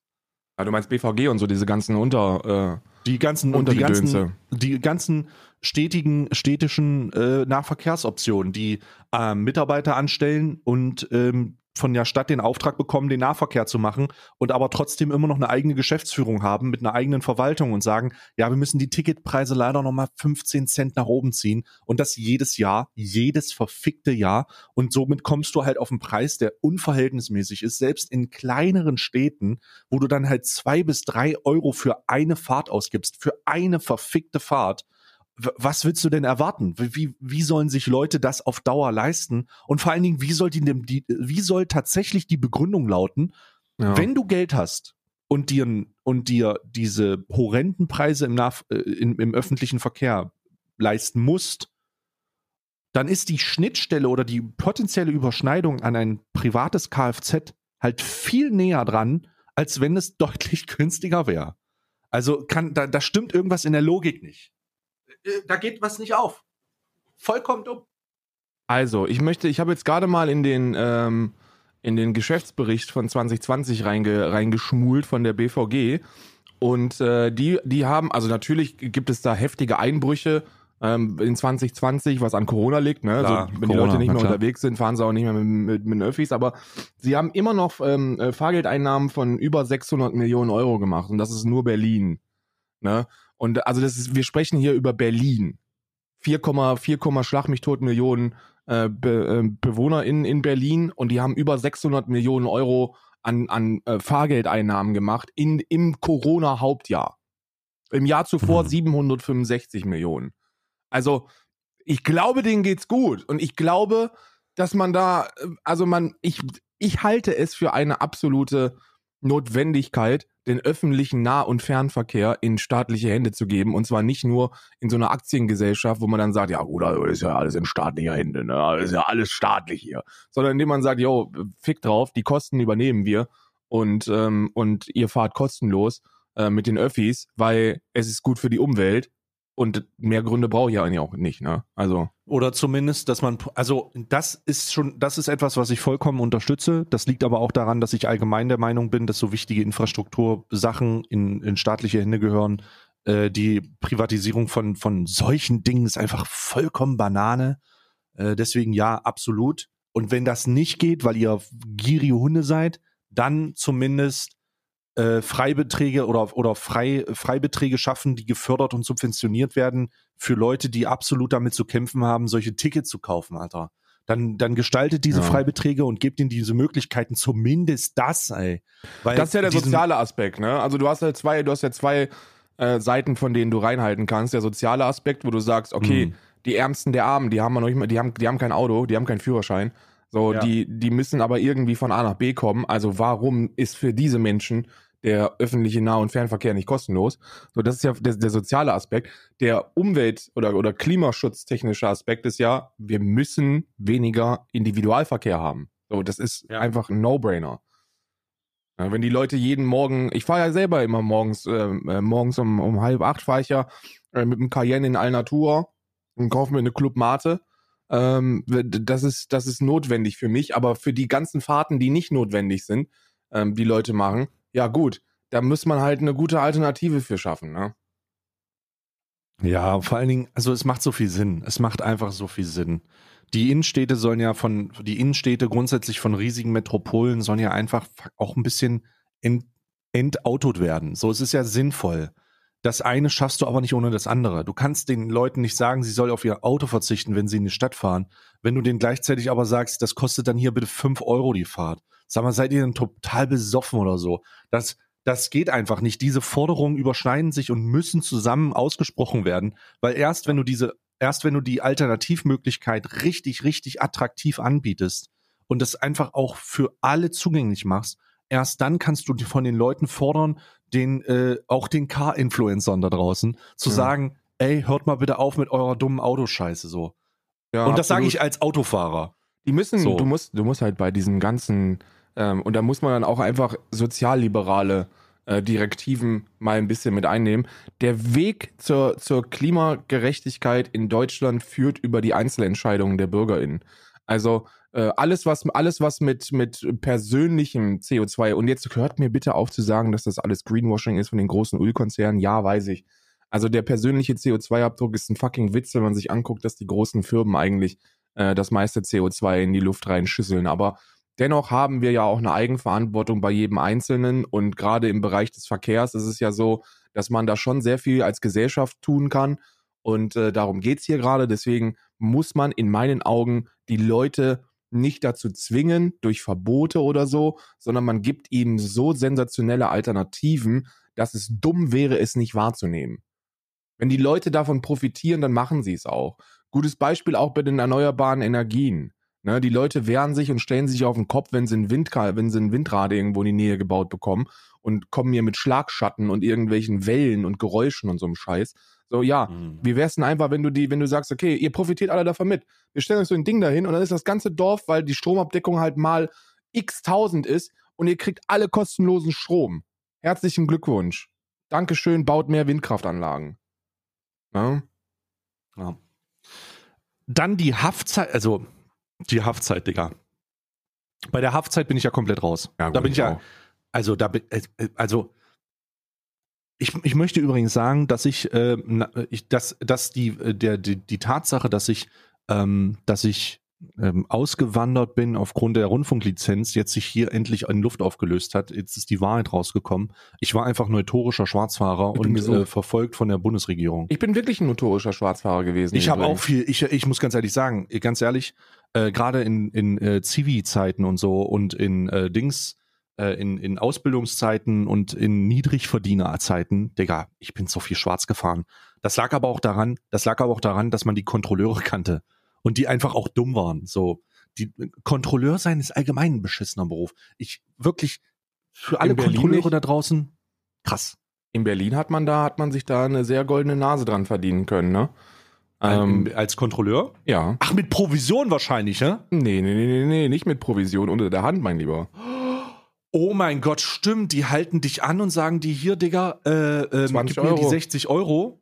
Ja, du meinst BVG und so, diese ganzen Unter. Die ganzen, Unter die ganzen, die ganzen stetigen, städtischen äh, Nahverkehrsoptionen, die ähm, Mitarbeiter anstellen und ähm, von der Stadt den Auftrag bekommen, den Nahverkehr zu machen und aber trotzdem immer noch eine eigene Geschäftsführung haben mit einer eigenen Verwaltung und sagen, ja, wir müssen die Ticketpreise leider nochmal 15 Cent nach oben ziehen und das jedes Jahr, jedes verfickte Jahr und somit kommst du halt auf einen Preis, der unverhältnismäßig ist, selbst in kleineren Städten, wo du dann halt zwei bis drei Euro für eine Fahrt ausgibst, für eine verfickte Fahrt. Was willst du denn erwarten? Wie, wie, sollen sich Leute das auf Dauer leisten? Und vor allen Dingen, wie soll, die, die, wie soll tatsächlich die Begründung lauten, Ja. wenn du Geld hast und dir, und dir diese horrenden Preise im, Nah, äh, im, im öffentlichen Verkehr leisten musst, dann ist die Schnittstelle oder die potenzielle Überschneidung an ein privates Kfz halt viel näher dran, als wenn es deutlich günstiger wäre. Also kann, da, da stimmt irgendwas in der Logik nicht. Äh, Da geht was nicht auf. Vollkommen dumm. Also, ich möchte, ich habe jetzt gerade mal in den, ähm, in den Geschäftsbericht von 2020 reinge, reingeschmult von der BVG. Und äh, die, die haben, also natürlich gibt es da heftige Einbrüche ähm, in 2020, was an Corona liegt. Ne? Klar, also, wenn die Corona, Leute nicht mehr unterwegs sind, fahren sie auch nicht mehr mit, mit, mit den Öffis. Aber sie haben immer noch ähm, äh, Fahrgeldeinnahmen von über 600 Millionen Euro gemacht. Und das ist nur Berlin. Ne? Und also das ist, wir sprechen hier über Berlin. 4,4, Schlag mich tot Millionen äh, Be äh, BewohnerInnen in Berlin und die haben über 600 Millionen Euro an, an äh, Fahrgeldeinnahmen gemacht in, im Corona-Hauptjahr. Im Jahr zuvor Mhm. 765 Millionen. Also, ich glaube, denen geht's gut. Und ich glaube, dass man da, äh, also man, ich, ich halte es für eine absolute Notwendigkeit, den öffentlichen Nah- und Fernverkehr in staatliche Hände zu geben. Und zwar nicht nur in so einer Aktiengesellschaft, wo man dann sagt, ja gut, also ist ja alles in staatlicher Hände, ne? ist ja alles staatlich hier. Sondern indem man sagt, yo, fick drauf, die Kosten übernehmen wir und, ähm, und ihr fahrt kostenlos äh, mit den Öffis, weil es ist gut für die Umwelt. Und mehr Gründe brauche ich ja eigentlich auch nicht, ne? Also. Oder zumindest, dass man, also das ist schon, das ist etwas, was ich vollkommen unterstütze. Das liegt aber auch daran, dass ich allgemein der Meinung bin, dass so wichtige Infrastruktursachen in, in staatliche Hände gehören. Äh, die Privatisierung von, von solchen Dingen ist einfach vollkommen Banane. Äh, deswegen ja, absolut. Und wenn das nicht geht, weil ihr gierige Hunde seid, dann zumindest äh, Freibeträge oder, oder Frei, Freibeträge schaffen, die gefördert und subventioniert werden für Leute, die absolut damit zu kämpfen haben, solche Tickets zu kaufen, Alter. Dann, dann gestaltet diese Ja. Freibeträge und gebt ihnen diese Möglichkeiten, zumindest das, ey. Weil Das ist ja der soziale Aspekt, ne? Also du hast ja zwei, du hast ja zwei äh, Seiten, von denen du reinhalten kannst. Der soziale Aspekt, wo du sagst, okay, Mhm. die Ärmsten der Armen, die haben noch nicht mal, die haben, die haben kein Auto, die haben keinen Führerschein. So, Ja. die, die müssen aber irgendwie von A nach B kommen. Also warum ist für diese Menschen der öffentliche Nah- und Fernverkehr nicht kostenlos? So, das ist ja der, der soziale Aspekt. Der Umwelt- oder, oder klimaschutztechnische Aspekt ist ja, wir müssen weniger Individualverkehr haben. So, das ist Ja. einfach ein No-Brainer. Ja, wenn die Leute jeden Morgen, ich fahre ja selber immer morgens, ähm, äh, morgens um, um halb acht fahre ich ja äh, mit dem Cayenne in Alnatura und kaufe mir eine Club Mate. Ähm, das ist, das ist notwendig für mich, aber für die ganzen Fahrten, die nicht notwendig sind, ähm, die Leute machen, ja gut, da muss man halt eine gute Alternative für schaffen, ne? Ja, vor allen Dingen, also es macht so viel Sinn. Es macht einfach so viel Sinn. Die Innenstädte sollen ja von, die Innenstädte grundsätzlich von riesigen Metropolen sollen ja einfach auch ein bisschen ent, entautot werden. So, es ist ja sinnvoll. Das eine schaffst du aber nicht ohne das andere. Du kannst den Leuten nicht sagen, sie soll auf ihr Auto verzichten, wenn sie in die Stadt fahren. Wenn du denen gleichzeitig aber sagst, das kostet dann hier bitte fünf Euro die Fahrt. Sag mal, seid ihr denn total besoffen oder so? Das, das geht einfach nicht. Diese Forderungen überschneiden sich und müssen zusammen ausgesprochen werden, weil erst wenn du diese, erst wenn du die Alternativmöglichkeit richtig, richtig attraktiv anbietest und das einfach auch für alle zugänglich machst, erst dann kannst du von den Leuten fordern, den, äh, auch den Car-Influencern da draußen, zu Ja. sagen, ey, hört mal bitte auf mit eurer dummen Autoscheiße so. Ja, und das sage ich als Autofahrer. Die müssen, So. du musst, du musst halt bei diesen ganzen, ähm, und da muss man dann auch einfach sozialliberale äh, Direktiven mal ein bisschen mit einnehmen. Der Weg zur, zur Klimagerechtigkeit in Deutschland führt über die Einzelentscheidungen der BürgerInnen. Also äh, alles, was, alles, was mit, mit persönlichem CO2, und jetzt hört mir bitte auf zu sagen, dass das alles Greenwashing ist von den großen Ölkonzernen. Ja, weiß ich. Also der persönliche CO2-Abdruck ist ein fucking Witz, wenn man sich anguckt, dass die großen Firmen eigentlich äh, das meiste CO2 in die Luft reinschüsseln. Aber dennoch haben wir ja auch eine Eigenverantwortung bei jedem Einzelnen. Und gerade im Bereich des Verkehrs ist es ja so, dass man da schon sehr viel als Gesellschaft tun kann. Und äh, darum geht's hier gerade. Deswegen muss man in meinen Augen die Leute nicht dazu zwingen durch Verbote oder so, sondern man gibt ihnen so sensationelle Alternativen, dass es dumm wäre, es nicht wahrzunehmen. Wenn die Leute davon profitieren, dann machen sie es auch. Gutes Beispiel auch bei den erneuerbaren Energien. Ne, die Leute wehren sich und stellen sich auf den Kopf, wenn sie, ein Windka wenn sie ein Windrad irgendwo in die Nähe gebaut bekommen und kommen hier mit Schlagschatten und irgendwelchen Wellen und Geräuschen und so einem Scheiß. So, ja, wie wär's denn einfach, wenn du die, wenn du sagst, okay, ihr profitiert alle davon mit. Wir stellen euch so ein Ding dahin und dann ist das ganze Dorf, weil die Stromabdeckung halt mal x tausend ist und ihr kriegt alle kostenlosen Strom. Herzlichen Glückwunsch. Dankeschön, baut mehr Windkraftanlagen. Ja? Ja. Dann die Haftzeit, also die Haftzeit, Digga. Bei der Haftzeit bin ich ja komplett raus. Ja, da gut, bin ich ja, auch. also da bin, äh, äh, also ich, ich möchte übrigens sagen, dass ich, äh, ich dass, dass die, äh, der, die, die Tatsache, dass ich, ähm, dass ich ähm, ausgewandert bin aufgrund der Rundfunklizenz, jetzt sich hier endlich in Luft aufgelöst hat. Jetzt ist die Wahrheit rausgekommen. Ich war einfach notorischer Schwarzfahrer und äh, verfolgt von der Bundesregierung. Ich bin wirklich ein notorischer Schwarzfahrer gewesen. Ich habe auch viel, ich, ich muss ganz ehrlich sagen, ganz ehrlich, äh, gerade in, in äh, Zivi-Zeiten und so und in äh, Dings, äh, in, in Ausbildungszeiten und in Niedrigverdienerzeiten, Digga, ich bin so viel schwarz gefahren. Das lag aber auch daran, das lag aber auch daran, dass man die Kontrolleure kannte und die einfach auch dumm waren. So, die Kontrolleur sein ist allgemein ein beschissener Beruf. Ich wirklich für alle Kontrolleure nicht? da draußen krass. In Berlin hat man da, hat man sich da eine sehr goldene Nase dran verdienen können, ne? Ähm, als Kontrolleur? ja. Ach, mit Provision wahrscheinlich, ne? Nee, nee, nee, nee, nee, nicht mit Provision unter der Hand, mein Lieber. Oh mein Gott, stimmt. Die halten dich an und sagen die hier, Digga, äh, 20 gib mir die Euro. 60 Euro.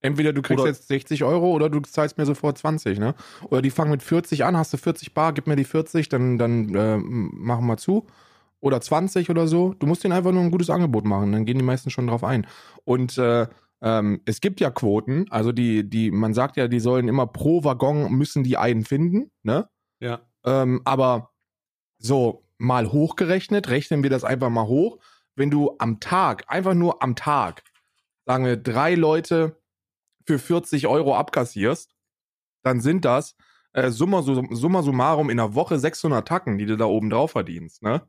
Entweder du kriegst Oder- jetzt 60 Euro oder du zahlst mir sofort 20, ne? Oder die fangen mit 40 an, hast du 40 Bar, gib mir die 40, dann, dann äh, machen wir zu. Oder 20 oder so. Du musst denen einfach nur ein gutes Angebot machen, dann gehen die meisten schon drauf ein. Und äh, ähm, es gibt ja Quoten, also die, die, man sagt ja, die sollen immer pro Waggon müssen die einen finden, ne? Ja. Ähm, aber so mal hochgerechnet, rechnen wir das einfach mal hoch. Wenn du am Tag, einfach nur am Tag, sagen wir, drei Leute für 40 Euro abkassierst, dann sind das äh, summa, su- summa summarum in der Woche 600 Tacken, die du da oben drauf verdienst, ne?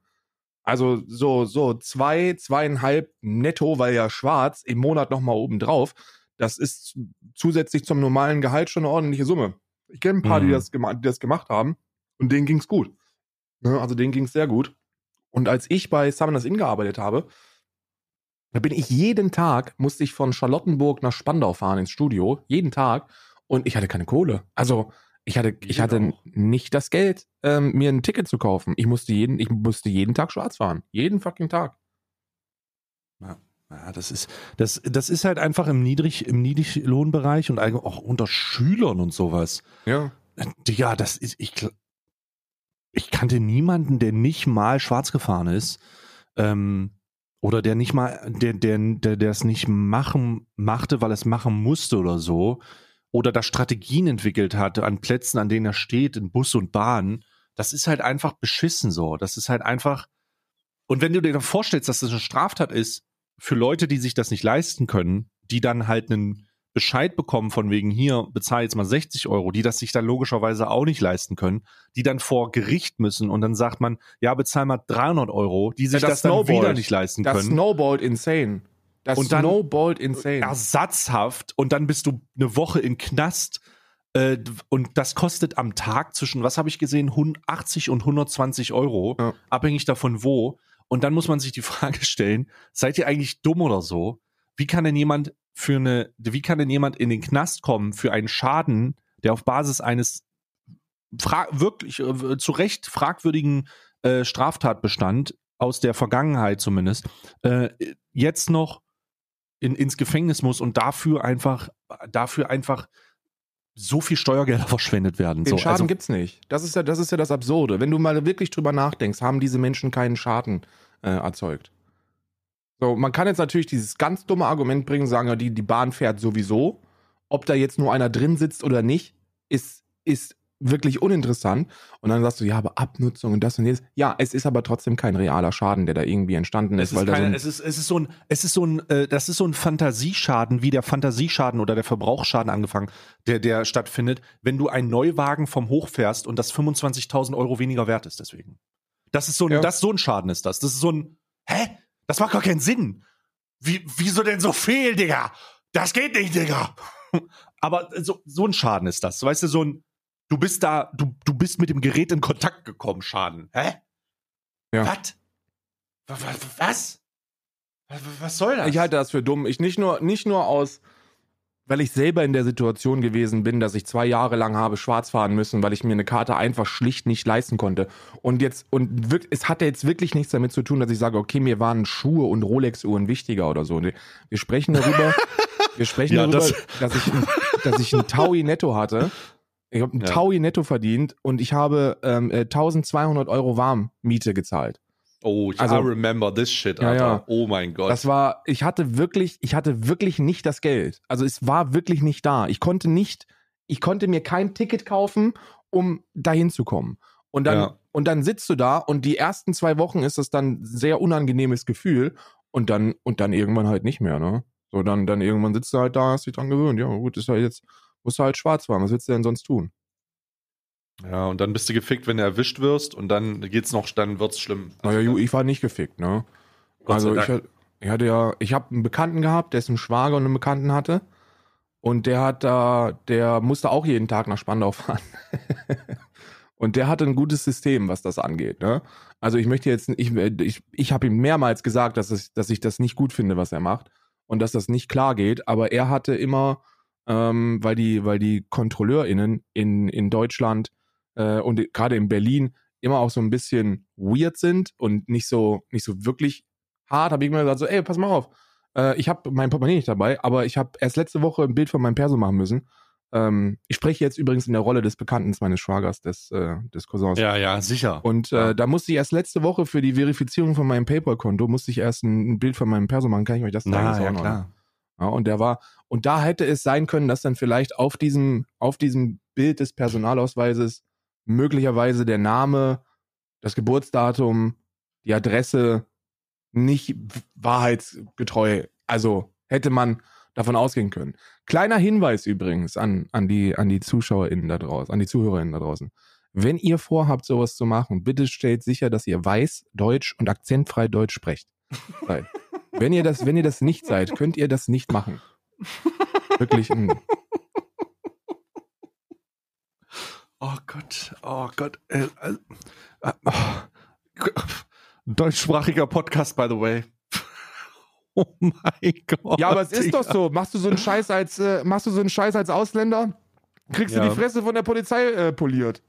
Also so, so zwei, zweieinhalb netto, weil ja schwarz, im Monat nochmal oben drauf. Das ist zusätzlich zum normalen Gehalt schon eine ordentliche Summe. Ich kenne ein paar, die, Mhm. das gema- die das gemacht haben und denen ging's gut. Ne? Also denen ging's sehr gut. Und als ich bei Summoners Inn gearbeitet habe, da bin ich jeden Tag, musste ich von Charlottenburg nach Spandau fahren ins Studio, jeden Tag. Und ich hatte keine Kohle. Also ich hatte, ich hatte nicht das Geld, ähm, mir ein Ticket zu kaufen. Ich musste jeden, ich musste jeden Tag schwarz fahren. Jeden fucking Tag. Ja, das ist, das, das ist halt einfach im Niedrig, im Niedriglohnbereich und auch unter Schülern und sowas. Ja. Äh, Digga, das ist, ich, ich kannte niemanden, der nicht mal schwarz gefahren ist, ähm, oder der nicht mal, der, der, der, der es nicht machen, machte, weil es machen musste oder so, oder da Strategien entwickelt hatte an Plätzen, an denen er steht, in Bus und Bahn. Das ist halt einfach beschissen so. Das ist halt einfach, und wenn du dir dann vorstellst, dass das eine Straftat ist, für Leute, die sich das nicht leisten können, die dann halt einen Bescheid bekommen von wegen hier, bezahl jetzt mal 60 Euro, die das sich dann logischerweise auch nicht leisten können, die dann vor Gericht müssen und dann sagt man, ja, bezahl mal 300 Euro, die sich das, das dann wieder nicht leisten Das können. snowballt insane. Das Und dann- snowballt insane. Ersatzhaft und dann bist du eine Woche in Knast äh, und das kostet am Tag zwischen, was habe ich gesehen, 80 und 120 Euro, Ja. abhängig davon wo. Und dann muss man sich die Frage stellen, seid ihr eigentlich dumm oder so? Wie kann denn jemand für eine, wie kann denn jemand in den Knast kommen für einen Schaden, der auf Basis eines wirklich äh, zu Recht fragwürdigen äh, Straftatbestand aus der Vergangenheit zumindest, äh, jetzt noch in, ins Gefängnis muss und dafür einfach, dafür einfach so viel Steuergelder verschwendet werden. Den so, Schaden also, gibt's nicht. Das ist ja, das ist ja das Absurde. Wenn du mal wirklich drüber nachdenkst, haben diese Menschen keinen Schaden äh, erzeugt. So, man kann jetzt natürlich dieses ganz dumme Argument bringen, sagen, ja, die, die Bahn fährt sowieso. Ob da jetzt nur einer drin sitzt oder nicht, ist, ist wirklich uninteressant. Und dann sagst du, ja, aber Abnutzung und das und jenes. Ja, es ist aber trotzdem kein realer Schaden, der da irgendwie entstanden ist. es ist, so ein, es ist, es ist so ein, es ist so ein, äh, das ist so ein Fantasieschaden, wie der Fantasieschaden oder der Verbrauchsschaden angefangen, der, der stattfindet, wenn du einen Neuwagen vom Hoch fährst und das 25.000 Euro weniger wert ist deswegen. Das ist so ein, Ja. das, so ein Schaden ist das. Das ist so ein, hä? Das macht gar keinen Sinn. Wie, wieso denn so viel, Digga? Das geht nicht, Digga. Aber so, so ein Schaden ist das. Weißt du, so ein, du bist da, du, du bist mit dem Gerät in Kontakt gekommen, Schaden. Hä? Ja. Was? Wa- wa- Was? Was, was soll das? Ich halte das für dumm. Ich nicht nur, nicht nur aus, weil ich selber in der Situation gewesen bin, dass ich zwei Jahre lang habe schwarz fahren müssen, weil ich mir eine Karte einfach schlicht nicht leisten konnte. Und jetzt, und wirk- es hatte jetzt wirklich nichts damit zu tun, dass ich sage, okay, mir waren Schuhe und Rolex-Uhren wichtiger oder so. Wir sprechen darüber, wir sprechen Ja, darüber, das- dass ich, ein, dass ich ein Taui netto hatte. Ich habe ein Ja. Taui netto verdient und ich habe ähm, äh, 1200 Euro Warmmiete gezahlt. Oh, ich Also- I remember this shit, Ja, Alter. ja. Oh mein Gott. Das war, ich hatte wirklich, ich hatte wirklich nicht das Geld. Also es war wirklich nicht da. Ich konnte nicht, ich konnte mir kein Ticket kaufen um dahin zu kommen. Und dann, Ja. und dann sitzt du da und die ersten zwei Wochen ist das dann ein sehr unangenehmes Gefühl und dann, und dann irgendwann halt nicht mehr, ne? So, dann, dann irgendwann sitzt du halt da, hast dich dran gewöhnt. Ja, gut, ist halt jetzt, musst du halt schwarz fahren. Was willst du denn sonst tun? Ja, und dann bist du gefickt, wenn du erwischt wirst und dann geht's noch, dann wird's schlimm. Naja, ju, ich war nicht gefickt, ne? Gott Also ich, ich hatte ja, ich habe einen Bekannten gehabt, dessen Schwager und einen Bekannten hatte. Und der hat da, der musste auch jeden Tag nach Spandau fahren. und der hatte ein gutes System, was das angeht. Ne? Also ich möchte jetzt, ich, ich, ich habe ihm mehrmals gesagt, dass, es, dass ich das nicht gut finde, was er macht und dass das nicht klar geht. Aber er hatte immer, ähm, weil die, weil die KontrolleurInnen in, in Deutschland äh, und gerade in Berlin immer auch so ein bisschen weird sind und nicht so, nicht so wirklich hart, habe ich immer gesagt, so, ey, pass mal auf, äh, ich habe mein Portemonnaie nicht dabei, aber ich habe erst letzte Woche ein Bild von meinem Perso machen müssen. Ähm, ich spreche jetzt übrigens in der Rolle des Bekannten meines Schwagers, des, äh, des Cousins. Ja, ja, sicher. Und äh, Ja. da musste ich erst letzte Woche für die Verifizierung von meinem PayPal-Konto, musste ich erst ein, ein Bild von meinem Perso machen. Kann ich euch das zeigen? Na, Das ist ja, noch, klar. Ja, und der war, und da hätte es sein können, dass dann vielleicht auf diesem, auf diesem Bild des Personalausweises möglicherweise der Name, das Geburtsdatum, die Adresse nicht wahrheitsgetreu, also hätte man davon ausgehen können. Kleiner Hinweis übrigens an, an die, an die ZuschauerInnen da draußen, an die ZuhörerInnen da draußen. Wenn ihr vorhabt, sowas zu machen, bitte stellt sicher, dass ihr weiß, Deutsch und akzentfrei Deutsch sprecht. Wenn ihr das, wenn ihr das nicht seid, könnt ihr das nicht machen. Wirklich ein, Oh Gott, oh Gott. Äh, äh, oh. Deutschsprachiger Podcast, by the way. Oh mein Gott. Ja, aber es ist Digga. doch so. Machst du so einen Scheiß als, äh, machst du so einen Scheiß als Ausländer? Kriegst Ja. du die Fresse von der Polizei äh, poliert.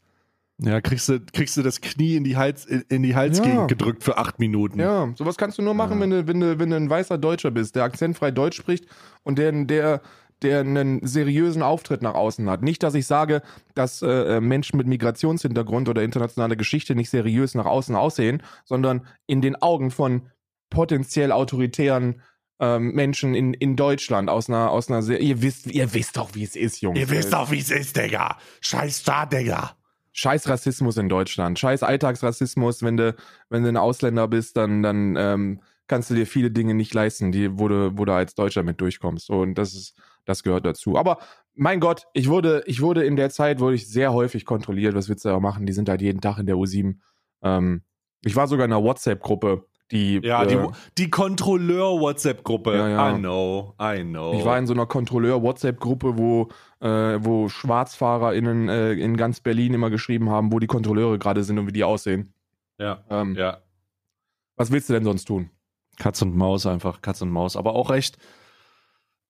Ja, kriegst du, kriegst du das Knie in die Hals, in, in die Halsgegend Ja. gedrückt für acht Minuten. Ja, sowas kannst du nur machen, Ja. wenn, du, wenn, du, wenn du ein weißer Deutscher bist, der akzentfrei Deutsch spricht und der, der, der einen seriösen Auftritt nach außen hat. Nicht, dass ich sage, dass äh, Menschen mit Migrationshintergrund oder internationale Geschichte nicht seriös nach außen aussehen, sondern in den Augen von potenziell autoritären ähm, Menschen in, in Deutschland aus einer, aus einer sehr, ihr wisst, ihr wisst doch, wie es ist, Jungs. Ihr wisst doch, wie es ist, Digga. Scheiß Staat, Digga. Scheiß Rassismus in Deutschland, scheiß Alltagsrassismus, wenn du, wenn du ein Ausländer bist, dann, dann ähm, kannst du dir viele Dinge nicht leisten, die, wo du, wo du als Deutscher mit durchkommst. Und das ist, das gehört dazu. Aber mein Gott, ich wurde, ich wurde in der Zeit, wurde ich sehr häufig kontrolliert. Was willst du da machen? Die sind halt jeden Tag in der U7. Ähm, ich war sogar in einer WhatsApp-Gruppe, die, Ja, äh, die, die Kontrolleur-WhatsApp-Gruppe. Ja, ja. I know, I know. Ich war in so einer Kontrolleur-WhatsApp-Gruppe, wo, äh, wo SchwarzfahrerInnen äh, in ganz Berlin immer geschrieben haben, wo die Kontrolleure gerade sind und wie die aussehen. ja, Ähm, ja. Was willst du denn sonst tun? Katz und Maus einfach, Katz und Maus. Aber auch echt,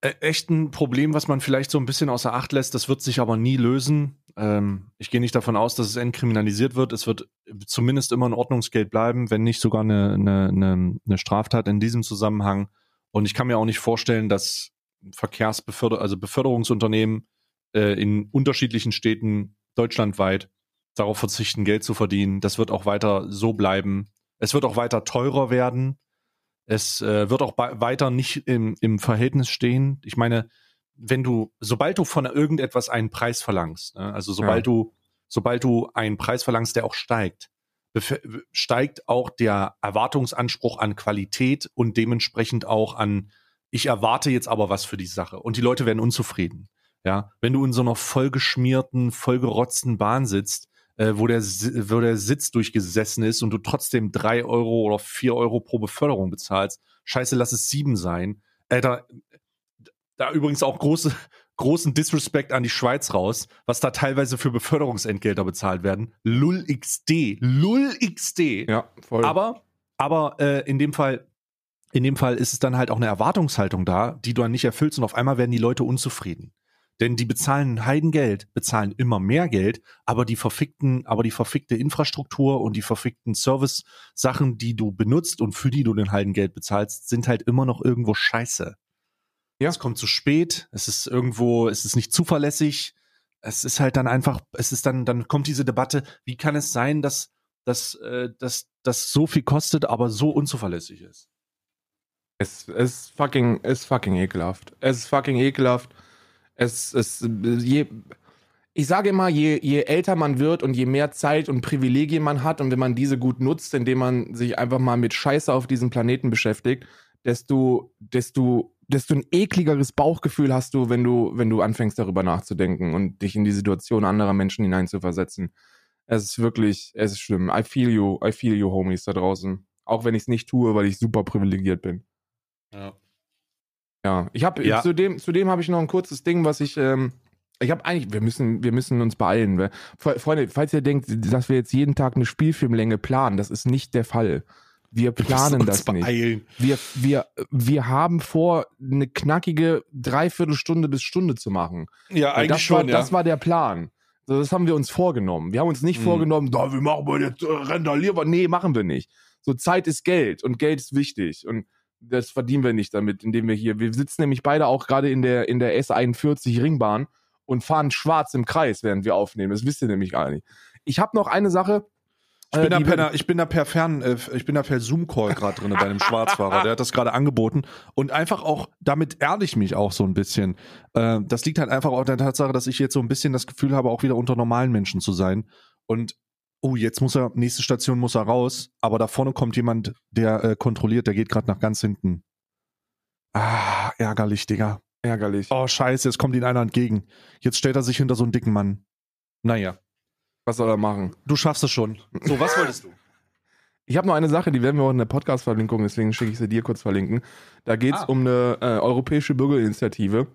echt ein Problem, was man vielleicht so ein bisschen außer Acht lässt. Das wird sich aber nie lösen. Ähm, ich gehe nicht davon aus, dass es entkriminalisiert wird. Es wird zumindest immer ein Ordnungsgeld bleiben, wenn nicht sogar eine, eine, eine, eine Straftat in diesem Zusammenhang. Und ich kann mir auch nicht vorstellen, dass Verkehrsbeförder, also Beförderungsunternehmen äh, in unterschiedlichen Städten deutschlandweit darauf verzichten, Geld zu verdienen. Das wird auch weiter so bleiben. Es wird auch weiter teurer werden. Es äh, wird auch weiter nicht im, im Verhältnis stehen. Ich meine, wenn du, sobald du von irgendetwas einen Preis verlangst, ne, also sobald Ja. du, sobald du einen Preis verlangst, der auch steigt, steigt auch der Erwartungsanspruch an Qualität und dementsprechend auch an, ich erwarte jetzt aber was für die Sache. Und die Leute werden unzufrieden. Ja, wenn du in so einer vollgeschmierten, vollgerotzten Bahn sitzt, äh, wo, der, wo der Sitz durchgesessen ist und du trotzdem drei Euro oder vier Euro pro Beförderung bezahlst, scheiße, lass es sieben sein. Äh, da, da übrigens auch große, großen Disrespect an die Schweiz raus, was da teilweise für Beförderungsentgelter bezahlt werden. Lull XD. Lull XD. Ja, voll. Aber, aber äh, in dem Fall, in dem Fall ist es dann halt auch eine Erwartungshaltung da, die du dann nicht erfüllst und auf einmal werden die Leute unzufrieden. Denn die bezahlen Heidengeld, bezahlen immer mehr Geld, aber die verfickten, aber die verfickte Infrastruktur und die verfickten Service-Sachen, die du benutzt und für die du den Heidengeld bezahlst, sind halt immer noch irgendwo scheiße. Ja. Es kommt zu spät, es ist irgendwo, es ist nicht zuverlässig, es ist halt dann einfach, es ist dann, dann kommt diese Debatte, wie kann es sein, dass, dass, äh, dass das so viel kostet, aber so unzuverlässig ist? Es ist fucking, ist fucking ekelhaft. Es ist fucking ekelhaft. Es ist je, ich sage immer, je, je älter man wird und je mehr Zeit und Privilegien man hat und wenn man diese gut nutzt, indem man sich einfach mal mit Scheiße auf diesem Planeten beschäftigt, desto, desto, desto ein ekligeres Bauchgefühl hast du, wenn du, wenn du anfängst darüber nachzudenken und dich in die Situation anderer Menschen hineinzuversetzen. Es ist wirklich, es ist schlimm. I feel you, I feel you, Homies da draußen. Auch wenn ich es nicht tue, weil ich super privilegiert bin. Ja. Ja, ich habe Ja. zudem, zudem habe ich noch ein kurzes Ding, was ich, ähm, ich habe eigentlich, wir müssen, wir müssen uns beeilen. Freunde, falls ihr denkt, dass wir jetzt jeden Tag eine Spielfilmlänge planen, das ist nicht der Fall. Wir planen das nicht. beeilen. Wir, wir, wir haben vor, eine knackige Dreiviertelstunde bis Stunde zu machen. Ja, Weil eigentlich das schon, war, ja. Das war der Plan. Das haben wir uns vorgenommen. Wir haben uns nicht Mhm. vorgenommen, da, wir machen mal jetzt, äh, randalieren wir. Nee, machen wir nicht. So, Zeit ist Geld und Geld ist wichtig. Und das verdienen wir nicht damit, indem wir hier, wir sitzen nämlich beide auch gerade in der, in der S41 Ringbahn und fahren schwarz im Kreis, während wir aufnehmen. Das wisst ihr nämlich gar nicht. Ich habe noch eine Sache. Ich bin, äh, da per, ich bin da per Fern, äh, ich bin da per Zoom-Call gerade drin bei einem Schwarzfahrer. Der hat das gerade angeboten. Und einfach auch, damit erde ich mich auch so ein bisschen. Äh, das liegt halt einfach auch an der Tatsache, dass ich jetzt so ein bisschen das Gefühl habe, auch wieder unter normalen Menschen zu sein. Und, oh, jetzt muss er, nächste Station muss er raus. Aber da vorne kommt jemand, der äh, kontrolliert, der geht gerade nach ganz hinten. Ah, ärgerlich, Digga. ärgerlich. Oh, scheiße, jetzt kommt ihm einer entgegen. Jetzt stellt er sich hinter so einen dicken Mann. Naja, Was soll er machen? du schaffst es schon. So, was wolltest du? Ich habe noch eine Sache, die werden wir auch in der Podcast-Verlinkung, deswegen schicke ich sie dir kurz verlinken. Da geht es Ah. um eine äh, europäische Bürgerinitiative,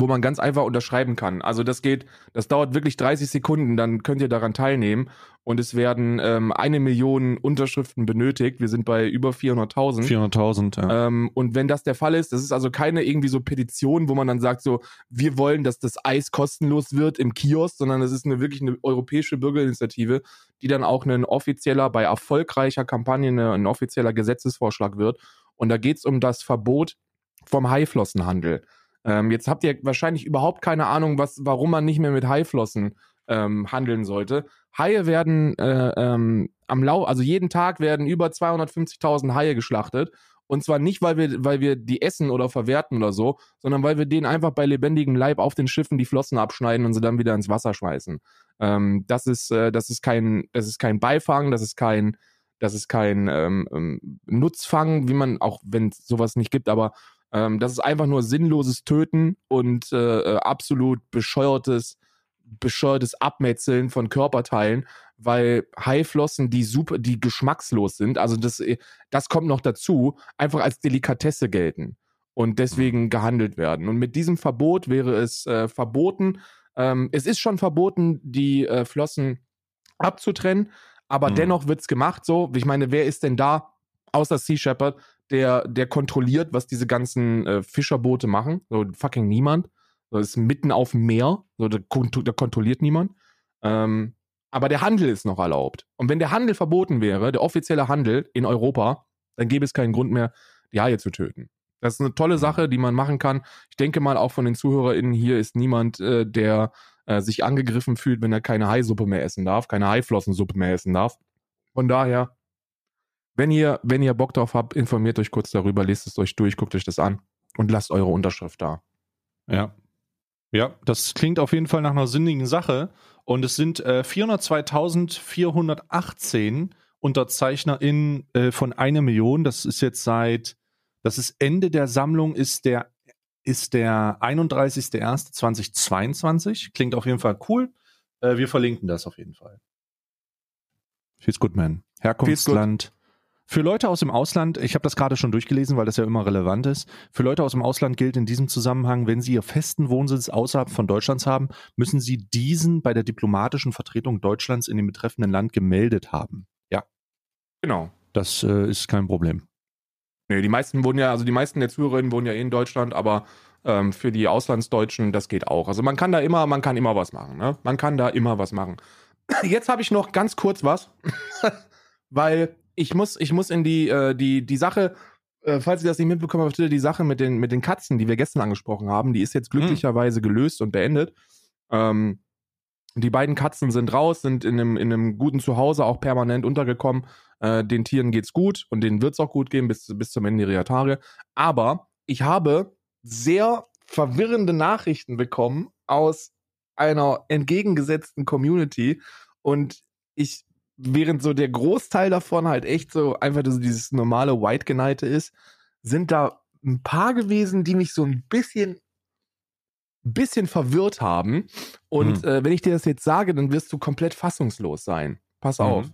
wo man ganz einfach unterschreiben kann. Also das geht, das dauert wirklich 30 Sekunden, dann könnt ihr daran teilnehmen und es werden ähm, eine Million Unterschriften benötigt. Wir sind bei über 400.000. 400.000, ja. Ähm, und wenn das der Fall ist, das ist also keine irgendwie so Petition, wo man dann sagt so, wir wollen, dass das Eis kostenlos wird im Kiosk, sondern es ist eine wirklich eine europäische Bürgerinitiative, die dann auch ein offizieller, bei erfolgreicher Kampagne eine, ein offizieller Gesetzesvorschlag wird. Und da geht es um das Verbot vom Haiflossenhandel. Ähm, jetzt habt ihr wahrscheinlich überhaupt keine Ahnung, was, warum man nicht mehr mit Haiflossen ähm, handeln sollte. Haie werden äh, ähm, am Lau, also jeden Tag werden über 250.000 Haie geschlachtet. Und zwar nicht, weil wir, weil wir die essen oder verwerten oder so, sondern weil wir denen einfach bei lebendigem Leib auf den Schiffen die Flossen abschneiden und sie dann wieder ins Wasser schmeißen. Ähm, das ist, äh, das ist kein, das ist kein Beifang, das ist kein, das ist kein ähm, ähm, Nutzfang, wie man, auch wenn es sowas nicht gibt, aber ähm, das ist einfach nur sinnloses Töten und äh, äh, absolut bescheuertes, bescheuertes Abmetzeln von Körperteilen, weil Haiflossen, die super, die geschmackslos sind, also das, äh, das kommt noch dazu, einfach als Delikatesse gelten und deswegen gehandelt werden. Und mit diesem Verbot wäre es äh, verboten, ähm, es ist schon verboten, die äh, Flossen abzutrennen, aber Mhm. dennoch wird's gemacht so. Ich meine, wer ist denn da, außer Sea Shepherd, der, der kontrolliert, was diese ganzen äh, Fischerboote machen? So fucking niemand. So, ist mitten auf dem Meer, so, da, da kontrolliert niemand. Ähm, aber der Handel ist noch erlaubt. Und wenn der Handel verboten wäre, der offizielle Handel in Europa, dann gäbe es keinen Grund mehr, die Haie zu töten. Das ist eine tolle Sache, die man machen kann. Ich denke mal, auch von den ZuhörerInnen hier ist niemand, äh, der äh, sich angegriffen fühlt, wenn er keine Haisuppe mehr essen darf, keine Haiflossensuppe mehr essen darf. Von daher, wenn ihr, wenn ihr Bock drauf habt, informiert euch kurz darüber, lest es euch durch, guckt euch das an und lasst eure Unterschrift da. Ja. Ja, das klingt auf jeden Fall nach einer sinnigen Sache. Und es sind äh, 402.418 UnterzeichnerInnen äh, von einer Million. Das ist jetzt seit, das ist Ende der Sammlung, ist der, ist der 31.01.2022. Klingt auf jeden Fall cool. Äh, wir verlinken das auf jeden Fall. Feels good, man. Herkunftsland. Für Leute aus dem Ausland, ich habe das gerade schon durchgelesen, weil das ja immer relevant ist. Für Leute aus dem Ausland gilt in diesem Zusammenhang, wenn sie ihr festen Wohnsitz außerhalb von Deutschlands haben, müssen sie diesen bei der diplomatischen Vertretung Deutschlands in dem betreffenden Land gemeldet haben. Ja, Genau. das äh, ist kein Problem. Nee, die meisten wohnen ja, also die meisten der Zuhörerinnen wohnen ja eh in Deutschland, aber ähm, für die Auslandsdeutschen, das geht auch. Also man kann da immer, man kann immer was machen, ne? Man kann da immer was machen. Jetzt habe ich noch ganz kurz was, weil ich muss, ich muss in die, äh, die, die Sache, äh, falls ihr das nicht mitbekommen habt, die Sache mit den, mit den Katzen, die wir gestern angesprochen haben, die ist jetzt glücklicherweise gelöst und beendet. Ähm, die beiden Katzen sind raus, sind in einem, in einem guten Zuhause auch permanent untergekommen. Äh, den Tieren geht's gut und denen wird's auch gut gehen bis, bis zum Ende ihrer Tage. Aber ich habe sehr verwirrende Nachrichten bekommen aus einer entgegengesetzten Community und ich, während so der Großteil davon halt echt so einfach so dieses normale White-Geneite ist, sind da ein paar gewesen, die mich so ein bisschen bisschen verwirrt haben. Und Hm. äh, wenn ich dir das jetzt sage, dann wirst du komplett fassungslos sein. Pass Mhm. auf.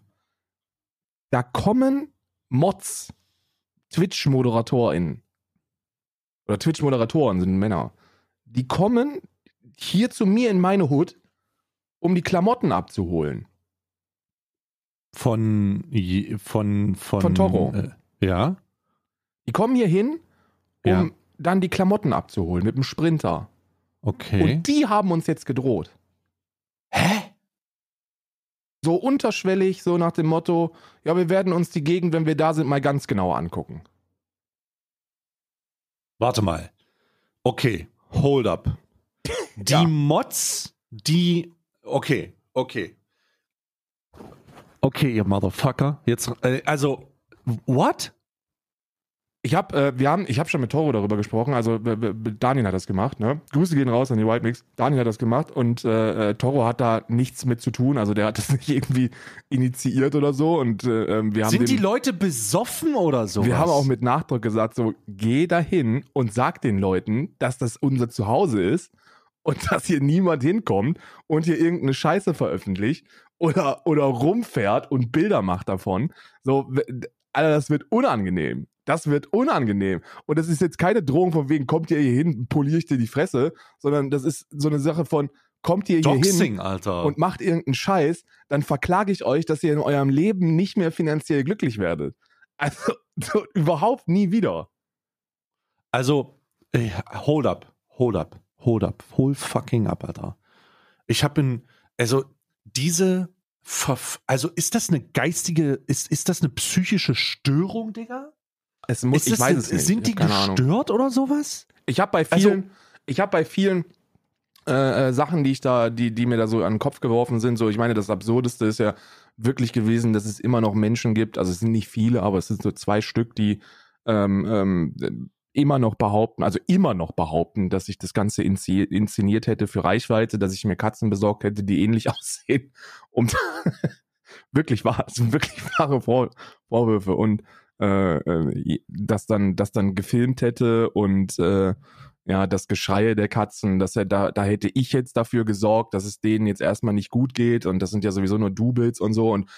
Da kommen Mods, Twitch-ModeratorInnen. Oder Twitch-Moderatoren sind Männer. Die kommen hier zu mir in meine Hut, um die Klamotten abzuholen. Von, von, von, Von Toro. Äh, ja. Die kommen hier hin, um Ja. dann die Klamotten abzuholen mit dem Sprinter. Okay. Und die haben uns jetzt gedroht. Hä? So unterschwellig, so nach dem Motto, ja, wir werden uns die Gegend, wenn wir da sind, mal ganz genau angucken. Warte mal. Okay, hold up. Die Ja. Mods, die. Okay, okay. Okay, ihr Motherfucker. Jetzt, äh, also, what? Ich habe, äh, wir haben, ich habe schon mit Toro darüber gesprochen. Also Daniel hat das gemacht. Ne? Grüße gehen raus an die White Mix. Daniel hat das gemacht und äh, äh, Toro hat da nichts mit zu tun. Also der hat das nicht irgendwie initiiert oder so. Und äh, ähm, wir haben Sind dem, die Leute besoffen oder so? wir haben auch mit Nachdruck gesagt, so geh dahin und sag den Leuten, dass das unser Zuhause ist und dass hier niemand hinkommt und hier irgendeine Scheiße veröffentlicht oder, oder rumfährt und Bilder macht davon. So, Alter, das wird unangenehm. Das wird unangenehm. Und das ist jetzt keine Drohung von wegen, kommt ihr hier hin, poliere ich dir die Fresse, sondern das ist so eine Sache von, kommt ihr hier hin und macht irgendeinen Scheiß, dann verklage ich euch, dass ihr in eurem Leben nicht mehr finanziell glücklich werdet. Also so, überhaupt nie wieder. Also, hold up, hold up, hold up, hold fucking up, Alter. Ich habe in, also diese, Verf also ist das eine geistige, ist, ist das eine psychische Störung, Digga? Es muss, ich weiß es nicht. Sind die keine Ahnung. gestört oder sowas? Ich habe bei Also- vielen, ich habe bei vielen äh, äh, Sachen, die ich da, die, die mir da so an den Kopf geworfen sind, so ich meine, das Absurdeste ist ja wirklich gewesen, dass es immer noch Menschen gibt, also es sind nicht viele, aber es sind so zwei Stück, die ähm, ähm, immer noch behaupten, also immer noch behaupten, dass ich das Ganze inszeniert, hätte für Reichweite, dass ich mir Katzen besorgt hätte, die ähnlich aussehen. Und wirklich wahr, sind wirklich wahre Vor Vorwürfe und äh, äh, das dann, das dann gefilmt hätte und äh, ja, das Geschreie der Katzen, dass er da, da hätte ich jetzt dafür gesorgt, dass es denen jetzt erstmal nicht gut geht und das sind ja sowieso nur Doubles und so und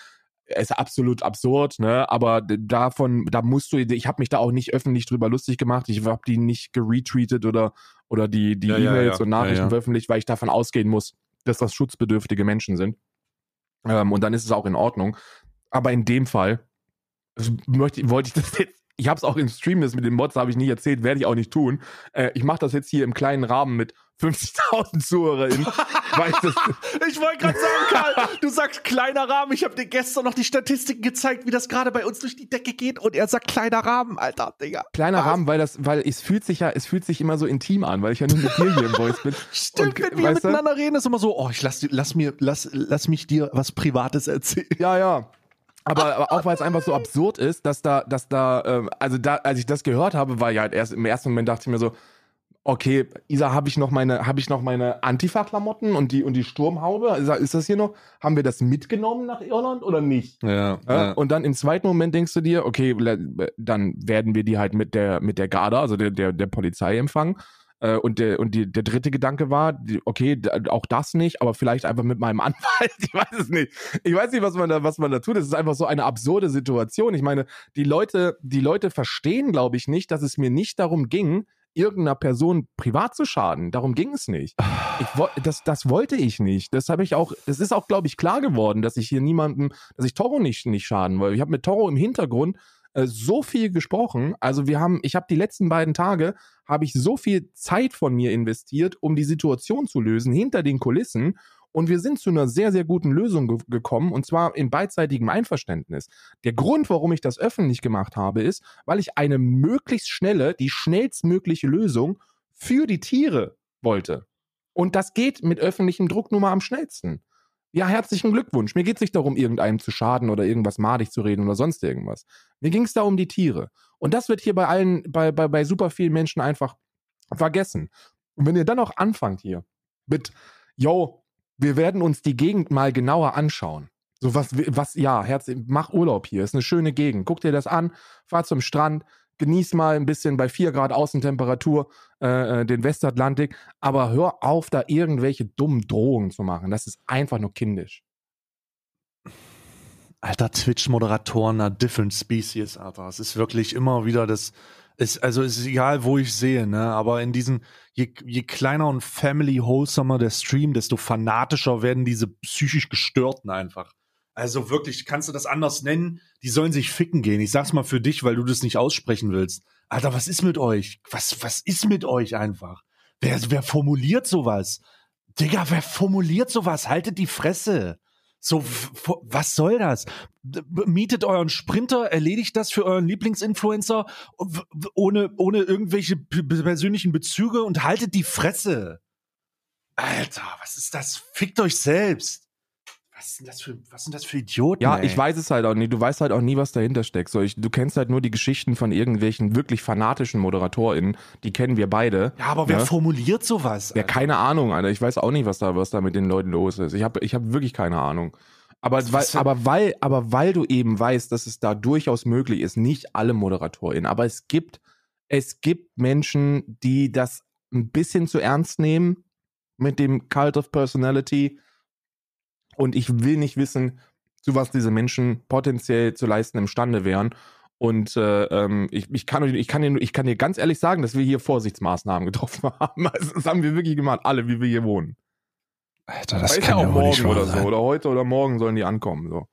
ist absolut absurd, ne? Aber davon, da musst du, ich habe mich da auch nicht öffentlich drüber lustig gemacht. Ich habe die nicht geretweetet oder oder die die Ja, ja, E-Mails ja. und Nachrichten Ja, ja. veröffentlicht, weil ich davon ausgehen muss, dass das schutzbedürftige Menschen sind. Ähm, und dann ist es auch in Ordnung. Aber in dem Fall möchte, wollte ich das jetzt. Ich habe es auch im Stream, das mit den Mods habe ich nie erzählt, werde ich auch nicht tun. Äh, ich mache das jetzt hier im kleinen Rahmen mit 50.000 ZuhörerInnen, ich Ich wollte gerade sagen, Karl, du sagst kleiner Rahmen. Ich habe dir gestern noch die Statistiken gezeigt, wie das gerade bei uns durch die Decke geht. Und er sagt kleiner Rahmen, Alter, Digga. kleiner Was? Rahmen, weil das, weil es fühlt sich ja, es fühlt sich immer so intim an, weil ich ja nur mit dir hier im Voice bin. Stimmt, Und, wenn wir weißt du? miteinander reden, ist immer so, oh, ich lass, dir- lass mir, lass, lass mich dir was Privates erzählen. Ja, ja. Aber, aber auch weil es einfach so absurd ist, dass da, dass da, ähm, also da, als ich das gehört habe, war ja halt erst im ersten Moment dachte ich mir so, okay, Isa, habe ich noch meine, habe ich noch meine Antifa-Klamotten und die und die Sturmhaube? Ist, ist das hier noch? Haben wir das mitgenommen nach Irland oder nicht? Ja, Ja, Und dann im zweiten Moment denkst du dir, okay, dann werden wir die halt mit der mit der Garda, also der der, der Polizei empfangen. Äh, Und der und die, der dritte Gedanke war, okay, auch das nicht, aber vielleicht einfach mit meinem Anwalt. Ich weiß es nicht. Ich weiß nicht, was man da was man da tut. Es ist einfach so eine absurde Situation. Ich meine, die Leute die Leute verstehen, glaube ich, nicht, dass es mir nicht darum ging, irgendeiner Person privat zu schaden. Darum ging es nicht. Ich, das, das wollte ich nicht. Das habe ich auch, das ist auch, glaube ich, klar geworden, dass ich hier niemandem, dass ich Toro nicht, nicht schaden wollte. Ich habe mit Toro im Hintergrund äh, so viel gesprochen. Also wir haben, ich habe die letzten beiden Tage, habe ich so viel Zeit von mir investiert, um die Situation zu lösen hinter den Kulissen. Und wir sind zu einer sehr, sehr guten Lösung ge gekommen, und zwar in beidseitigem Einverständnis. Der Grund, warum ich das öffentlich gemacht habe, ist, weil ich eine möglichst schnelle, die schnellstmögliche Lösung für die Tiere wollte. Und das geht mit öffentlichem Druck nun mal am schnellsten. Ja, herzlichen Glückwunsch. Mir geht es nicht darum, irgendeinem zu schaden oder irgendwas madig zu reden oder sonst irgendwas. Mir ging es da um die Tiere. Und das wird hier bei allen, bei, bei, bei super vielen Menschen einfach vergessen. Und wenn ihr dann auch anfangt hier mit, yo, wir werden uns die Gegend mal genauer anschauen. So was, was, ja, Herz, mach Urlaub hier, ist eine schöne Gegend. Guck dir das an, fahr zum Strand, genieß mal ein bisschen bei 4 Grad Außentemperatur äh, äh, den Westatlantik, aber hör auf, da irgendwelche dummen Drohungen zu machen. Das ist einfach nur kindisch. Alter, Twitch-Moderatoren einer different species, Alter. Es ist wirklich immer wieder das, ist, also es ist egal, wo ich sehe, ne, aber in diesen, je, je kleiner und family wholesomer der Stream, desto fanatischer werden diese psychisch Gestörten einfach. Also wirklich, kannst du das anders nennen? Die sollen sich ficken gehen. Ich sag's mal für dich, weil du das nicht aussprechen willst. Alter, was ist mit euch? Was, was ist mit euch einfach? Wer, wer formuliert sowas? Digga, wer formuliert sowas? Haltet die Fresse. So, was soll das? Mietet euren Sprinter, erledigt das für euren Lieblingsinfluencer ohne, ohne irgendwelche persönlichen Bezüge und haltet die Fresse. Alter, was ist das? Fickt euch selbst was sind das für, was sind das für Idioten? Ja, ey? ich weiß es halt auch nie. Du weißt halt auch nie, was dahinter steckt. So, ich, du kennst halt nur die Geschichten von irgendwelchen wirklich fanatischen ModeratorInnen. Die kennen wir beide. Ja, aber wer ne? formuliert sowas? Alter? Ja, keine Ahnung, Alter. Ich weiß auch nicht, was da, was da mit den Leuten los ist. Ich habe ich hab wirklich keine Ahnung. Aber weil, aber, weil, aber weil du eben weißt, dass es da durchaus möglich ist, nicht alle ModeratorInnen, aber es gibt, es gibt Menschen, die das ein bisschen zu ernst nehmen mit dem Cult of Personality und ich will nicht wissen, zu was diese Menschen potenziell zu leisten imstande wären. Und äh, ähm, ich, ich, kann, ich, kann dir, ich kann dir ganz ehrlich sagen, dass wir hier Vorsichtsmaßnahmen getroffen haben. Also, das haben wir wirklich gemacht, alle, wie wir hier wohnen. Alter, das kann ja auch morgen oder sein. so. Oder heute oder morgen sollen die ankommen. So.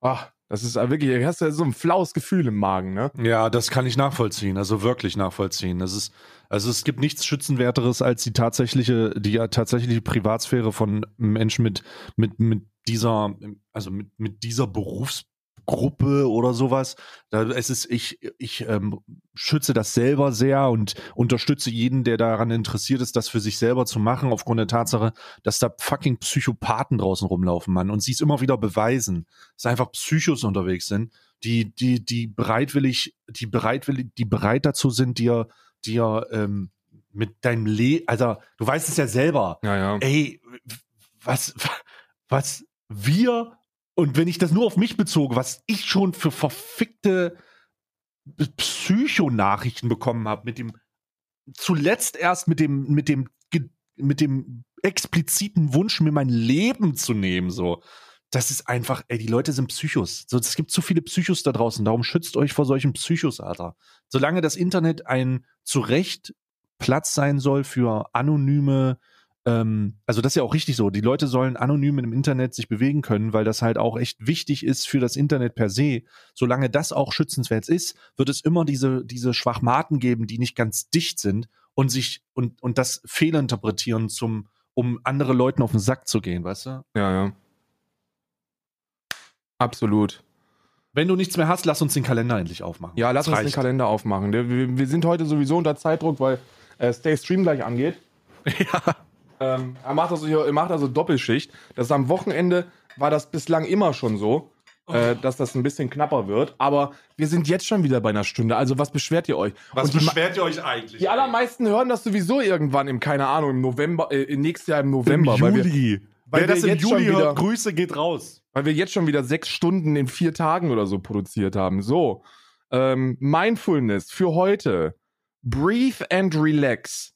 Ach, das ist wirklich, du hast ja so ein flaues Gefühl im Magen, ne? Ja, das kann ich nachvollziehen, also wirklich nachvollziehen. Das ist, also es gibt nichts Schützenwerteres als die tatsächliche, die tatsächliche Privatsphäre von Menschen mit, mit, mit dieser, also mit, mit dieser Berufs Gruppe oder sowas. Es ist, ich, ich ähm, schütze das selber sehr und unterstütze jeden, der daran interessiert ist, das für sich selber zu machen, aufgrund der Tatsache, dass da fucking Psychopathen draußen rumlaufen, Mann. Und sie es immer wieder beweisen, dass einfach Psychos unterwegs sind, die, die, die bereitwillig, die bereitwillig, die bereit dazu sind, dir, dir ähm, mit deinem Leben, also du weißt es ja selber. Ja, ja. Ey, was, was wir und wenn ich das nur auf mich bezog, was ich schon für verfickte Psychonachrichten bekommen habe, mit dem zuletzt erst mit dem, mit dem, mit dem expliziten Wunsch, mir mein Leben zu nehmen, so. Das ist einfach, ey, die Leute sind Psychos. So, es gibt zu viele Psychos da draußen. Darum schützt euch vor solchen Psychos, Alter. Solange das Internet ein zu Recht Platz sein soll für anonyme ähm, also das ist ja auch richtig so. Die Leute sollen anonym im Internet sich bewegen können, weil das halt auch echt wichtig ist für das Internet per se. Solange das auch schützenswert ist, wird es immer diese, diese Schwachmaten geben, die nicht ganz dicht sind und sich und, und das fehlinterpretieren zum, um andere Leuten auf den Sack zu gehen, weißt du? Ja, ja. Absolut. Wenn du nichts mehr hast, lass uns den Kalender endlich aufmachen. Ja, lass das uns reicht. den Kalender aufmachen. Wir, wir, sind heute sowieso unter Zeitdruck, weil äh, Stay Stream gleich angeht. Ja. Ähm, er macht also er macht also Doppelschicht. Das ist am Wochenende war das bislang immer schon so, oh. äh, dass das ein bisschen knapper wird. Aber wir sind jetzt schon wieder bei einer Stunde. Also was beschwert ihr euch? Was beschwert ihr euch eigentlich? Die allermeisten hören das sowieso irgendwann im, keine Ahnung, im November, äh, nächstes Jahr im November. Im Juli. Weil, weil das im Juli hört, Grüße geht raus. Weil wir jetzt schon wieder sechs Stunden in vier Tagen oder so produziert haben. So. Ähm, Mindfulness für heute. Breathe and relax.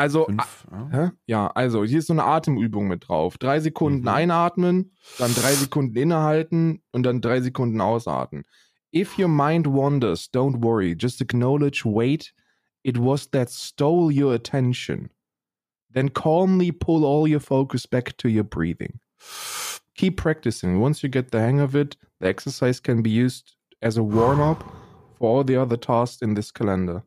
Also, Fünf, ja. ja. also hier ist so eine Atemübung mit drauf. Drei Sekunden mhm. einatmen, dann drei Sekunden innehalten und dann drei Sekunden ausatmen. If your mind wanders, don't worry. Just acknowledge, wait, it was that stole your attention. Then calmly pull all your focus back to your breathing. Keep practicing. Once you get the hang of it, the exercise can be used as a warm up for all the other tasks in this calendar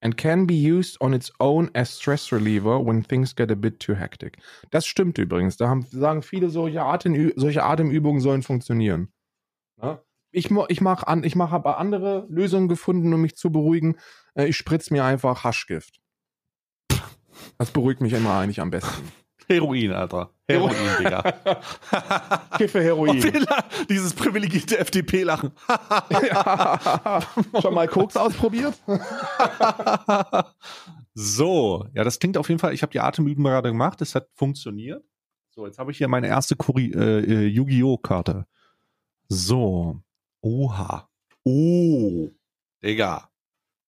and can be used on its own as stress reliever when things get a bit too hectic. Das stimmt übrigens. Da haben, sagen viele, solche, Atem, solche Atemübungen sollen funktionieren. Ja? Ich, ich mache an, ich mach, habe andere Lösungen gefunden, um mich zu beruhigen. Äh, ich spritze mir einfach Haschgift. Das beruhigt mich immer eigentlich am besten. Heroin, Alter. Heroin, Digga. Kiffe Heroin. Dieses privilegierte FDP-Lachen. Schon mal Koks ausprobiert? so, ja, das klingt auf jeden Fall, ich habe die Atemüben gerade gemacht, es hat funktioniert. So, jetzt habe ich hier meine erste Kuri äh, äh, Yu-Gi-Oh! Karte. So. Oha. Oh. Digga.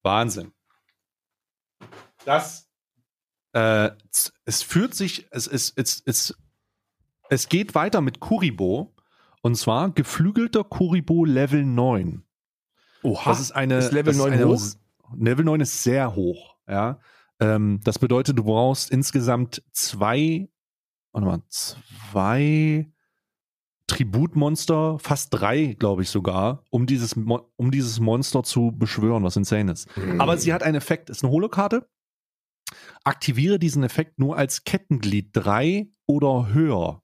Wahnsinn. Das, äh, z- es führt sich, es, es, es, es, es geht weiter mit Kuribo. Und zwar geflügelter Kuribo Level 9. Oha. Das ist eine. Ist Level das 9 eine, hoch? Level 9 ist sehr hoch, ja. Ähm, das bedeutet, du brauchst insgesamt zwei, warte mal, zwei Tributmonster, fast drei, glaube ich sogar, um dieses, Mo um dieses Monster zu beschwören, was insane ist. Mhm. Aber sie hat einen Effekt, ist eine Holokarte. Aktiviere diesen Effekt nur als Kettenglied 3 oder höher.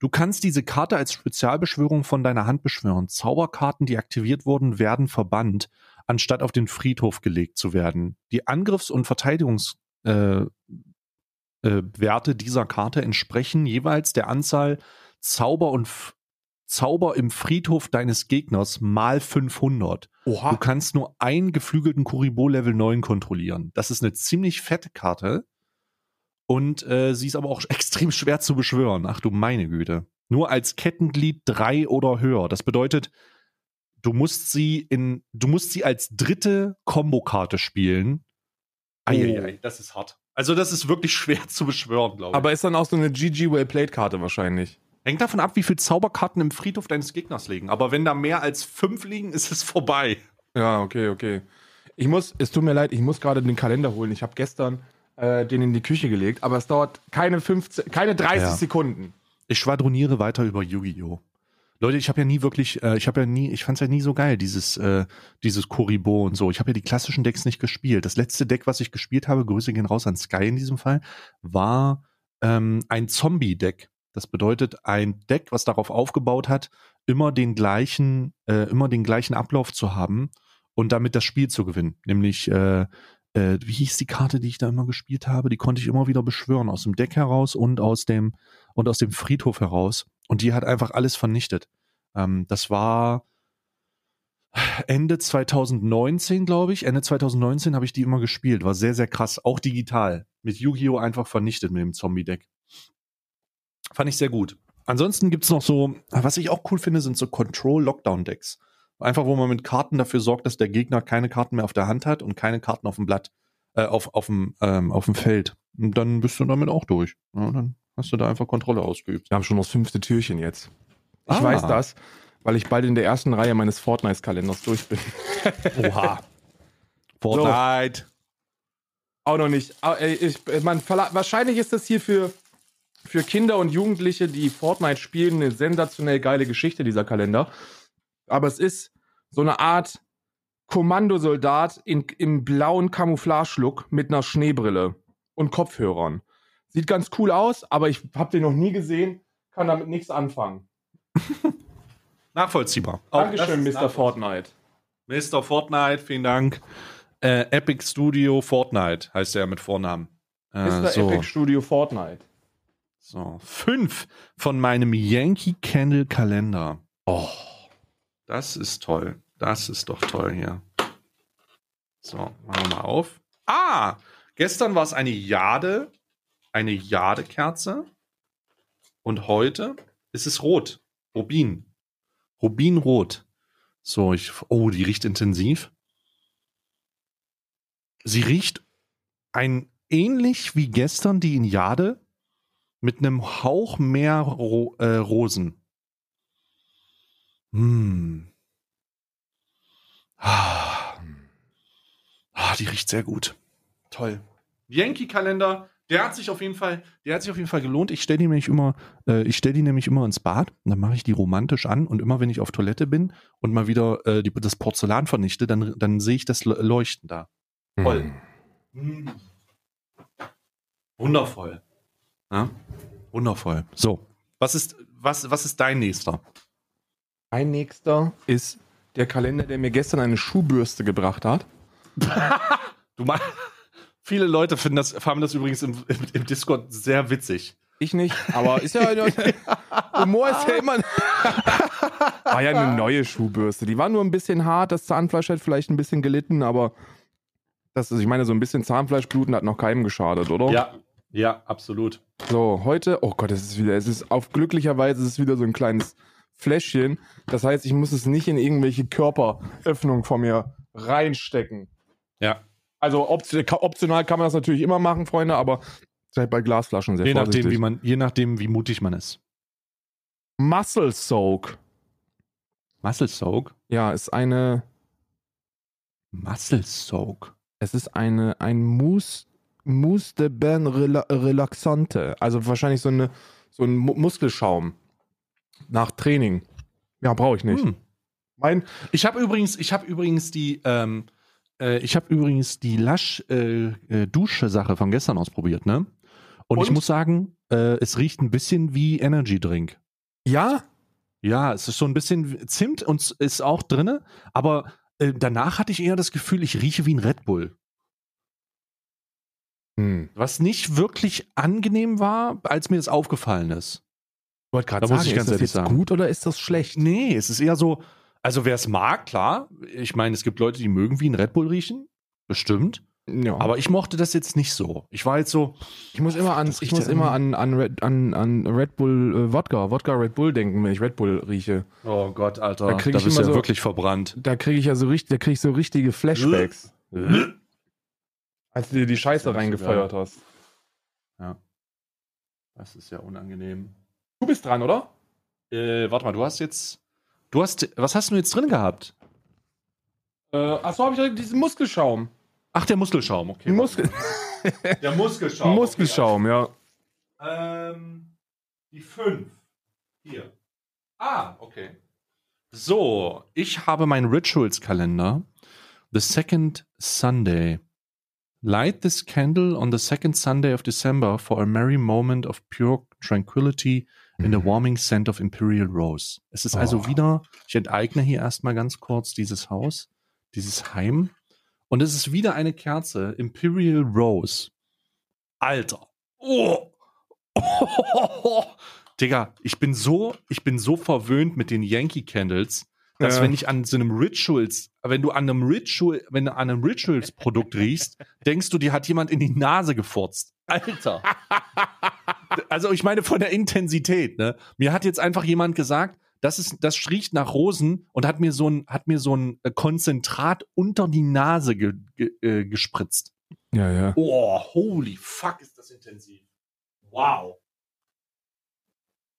Du kannst diese Karte als Spezialbeschwörung von deiner Hand beschwören. Zauberkarten, die aktiviert wurden, werden verbannt, anstatt auf den Friedhof gelegt zu werden. Die Angriffs- und Verteidigungswerte äh, äh, dieser Karte entsprechen jeweils der Anzahl Zauber und Zauber im Friedhof deines Gegners mal 500. Du Oha. kannst nur einen geflügelten Kuribo Level 9 kontrollieren. Das ist eine ziemlich fette Karte. Und äh, sie ist aber auch extrem schwer zu beschwören. Ach du meine Güte. Nur als Kettenglied 3 oder höher. Das bedeutet, du musst sie in, du musst sie als dritte Kombokarte spielen. Eieiei, das ist hart. Also das ist wirklich schwer zu beschwören, glaube ich. Aber ist dann auch so eine GG Well Played Karte wahrscheinlich. Hängt davon ab, wie viele Zauberkarten im Friedhof deines Gegners liegen. Aber wenn da mehr als fünf liegen, ist es vorbei. Ja, okay, okay. Ich muss, es tut mir leid, ich muss gerade den Kalender holen. Ich habe gestern äh, den in die Küche gelegt, aber es dauert keine 15, keine 30 Ja. Sekunden. Ich schwadroniere weiter über Yu-Gi-Oh! Leute, ich habe ja nie wirklich, äh, ich habe ja nie, ich fand's ja nie so geil, dieses, äh, dieses Kuribo und so. Ich habe ja die klassischen Decks nicht gespielt. Das letzte Deck, was ich gespielt habe, Grüße gehen raus an Sky in diesem Fall, war ähm, ein Zombie-Deck. Das bedeutet ein Deck, was darauf aufgebaut hat, immer den gleichen, äh, immer den gleichen Ablauf zu haben und damit das Spiel zu gewinnen. Nämlich, äh, äh, wie hieß die Karte, die ich da immer gespielt habe? Die konnte ich immer wieder beschwören aus dem Deck heraus und aus dem und aus dem Friedhof heraus. Und die hat einfach alles vernichtet. Ähm, das war Ende 2019, glaube ich. Ende 2019 habe ich die immer gespielt. War sehr, sehr krass. Auch digital. Mit Yu-Gi-Oh! einfach vernichtet mit dem Zombie-Deck. Fand ich sehr gut. Ansonsten gibt's noch so, was ich auch cool finde, sind so Control-Lockdown-Decks. Einfach, wo man mit Karten dafür sorgt, dass der Gegner keine Karten mehr auf der Hand hat und keine Karten auf dem Blatt, äh, auf, auf, dem, ähm, auf dem Feld. Und dann bist du damit auch durch. Ja, dann hast du da einfach Kontrolle ausgeübt. Wir haben schon das fünfte Türchen jetzt. Ich Ah. weiß das, weil ich bald in der ersten Reihe meines Fortnite-Kalenders durch bin. Oha. Fortnite. Auch noch nicht. Ey, ich, man, wahrscheinlich ist das hier für, für Kinder und Jugendliche, die Fortnite spielen, eine sensationell geile Geschichte, dieser Kalender. Aber es ist so eine Art Kommandosoldat in, im blauen Camouflage-Look mit einer Schneebrille und Kopfhörern. Sieht ganz cool aus, aber ich habe den noch nie gesehen, kann damit nichts anfangen. Nachvollziehbar. Auch Dankeschön, Mr. Fortnite. Mr. Fortnite, vielen Dank. Äh, Epic Studio Fortnite heißt er mit Vornamen. Äh, Mr. so, Epic Studio Fortnite. So, fünf von meinem Yankee Candle Kalender. Oh. Das ist toll. Das ist doch toll hier. So, machen wir mal auf. Ah, gestern war es eine Jade, eine Jadekerze. Und heute ist es rot. Rubin. Rubinrot. So, ich, oh, die riecht intensiv. Sie riecht ein ähnlich wie gestern die in Jade mit einem Hauch mehr Ro äh, Rosen. Hm. Ah. ah, die riecht sehr gut. Toll. Yankee-Kalender, der hat sich auf jeden Fall, der hat sich auf jeden Fall gelohnt. Ich stelle die nämlich immer, äh, ich stelle die nämlich immer ins Bad und dann mache ich die romantisch an und immer wenn ich auf Toilette bin und mal wieder äh, die, das Porzellan vernichte, dann, dann sehe ich das Le- Leuchten da. Toll. Hm. Wundervoll. Ja? Wundervoll. So, was ist, was, was ist dein nächster? Mein nächster ist der Kalender, der mir gestern eine Schuhbürste gebracht hat. Du meinst, viele Leute finden das, fanden das übrigens im, im, im Discord sehr witzig. Ich nicht, aber ist ja. Humor ist ja immer. War ja eine neue Schuhbürste. Die war nur ein bisschen hart, das Zahnfleisch hat vielleicht ein bisschen gelitten, aber das ist, ich meine, so ein bisschen Zahnfleischbluten hat noch keinem geschadet, oder? Ja. Ja, absolut. So, heute, oh Gott, es ist wieder, es ist auf glücklicherweise ist es wieder so ein kleines Fläschchen. Das heißt, ich muss es nicht in irgendwelche Körperöffnungen von mir reinstecken. Ja. Also optional kann man das natürlich immer machen, Freunde, aber seid bei Glasflaschen sehr je vorsichtig. Nachdem, wie man, je nachdem, wie mutig man ist. Muscle Soak. Muscle Soak? Ja, ist eine. Muscle Soak. Es ist eine, ein Mousse, Mousse de Rela Relaxante. Also wahrscheinlich so, eine, so ein Mu Muskelschaum. Nach Training. Ja, brauche ich nicht. Hm. Mein ich habe übrigens, ich habe übrigens die, ähm, äh, ich habe übrigens die Lasch äh, äh, von gestern ausprobiert, ne? Und, Und? ich muss sagen, äh, es riecht ein bisschen wie Energy Drink. Ja? Ja, es ist so ein bisschen Zimt und ist auch drinne, aber äh, danach hatte ich eher das Gefühl, ich rieche wie ein Red Bull. Hm. Was nicht wirklich angenehm war, als mir das aufgefallen ist. Ich wollte gerade sagen, muss ich ganz ist das jetzt gut oder ist das schlecht? Nee, es ist eher so, also wer es mag, klar. Ich meine, es gibt Leute, die mögen wie ein Red Bull riechen. Bestimmt. Ja. Aber ich mochte das jetzt nicht so. Ich war jetzt so. Ich muss immer an, ich muss immer an, an, Red, an, an Red Bull äh, Wodka, Wodka Red Bull denken, wenn ich Red Bull rieche. Oh Gott, Alter. Da kriege ich bist immer ja so, wirklich verbrannt. Da kriege ich ja so richtig, da kriege ich so richtige Flashbacks. als du dir die Scheiße reingefeuert hast. Ja. Das ist ja unangenehm. Du bist dran, oder? Äh, warte mal, du hast jetzt. Du hast. Was hast du jetzt drin gehabt? Äh, achso, habe ich diesen Muskelschaum. Ach, der Muskelschaum, okay. Muskel der Muskelschaum. Muskelschaum, okay. ja. Ähm, die 5. Hier. Ah, okay. So, ich habe meinen Rituals-Kalender. The second Sunday. Light this candle on the second Sunday of December for a merry moment of pure tranquility in the warming scent of Imperial Rose. Es ist also oh. also wieder, ich enteigne hier erstmal ganz kurz dieses Haus, dieses Heim. Und es ist wieder eine Kerze, Imperial Rose. Alter. Oh. oh. Digga, ich bin so, ich bin so verwöhnt mit den Yankee Candles, dass ja. wenn ich an so einem Rituals, wenn du an einem Ritual, wenn du an einem Rituals Produkt riechst, denkst du, dir hat jemand in die Nase gefurzt. Alter. also ich meine von der Intensität, ne? Mir hat jetzt einfach jemand gesagt, das ist, das riecht nach Rosen und hat mir so ein, hat mir so ein äh, Konzentrat unter die Nase ge, ge, äh, gespritzt. Ja, ja. Oh, holy fuck, ist das intensiv. Wow.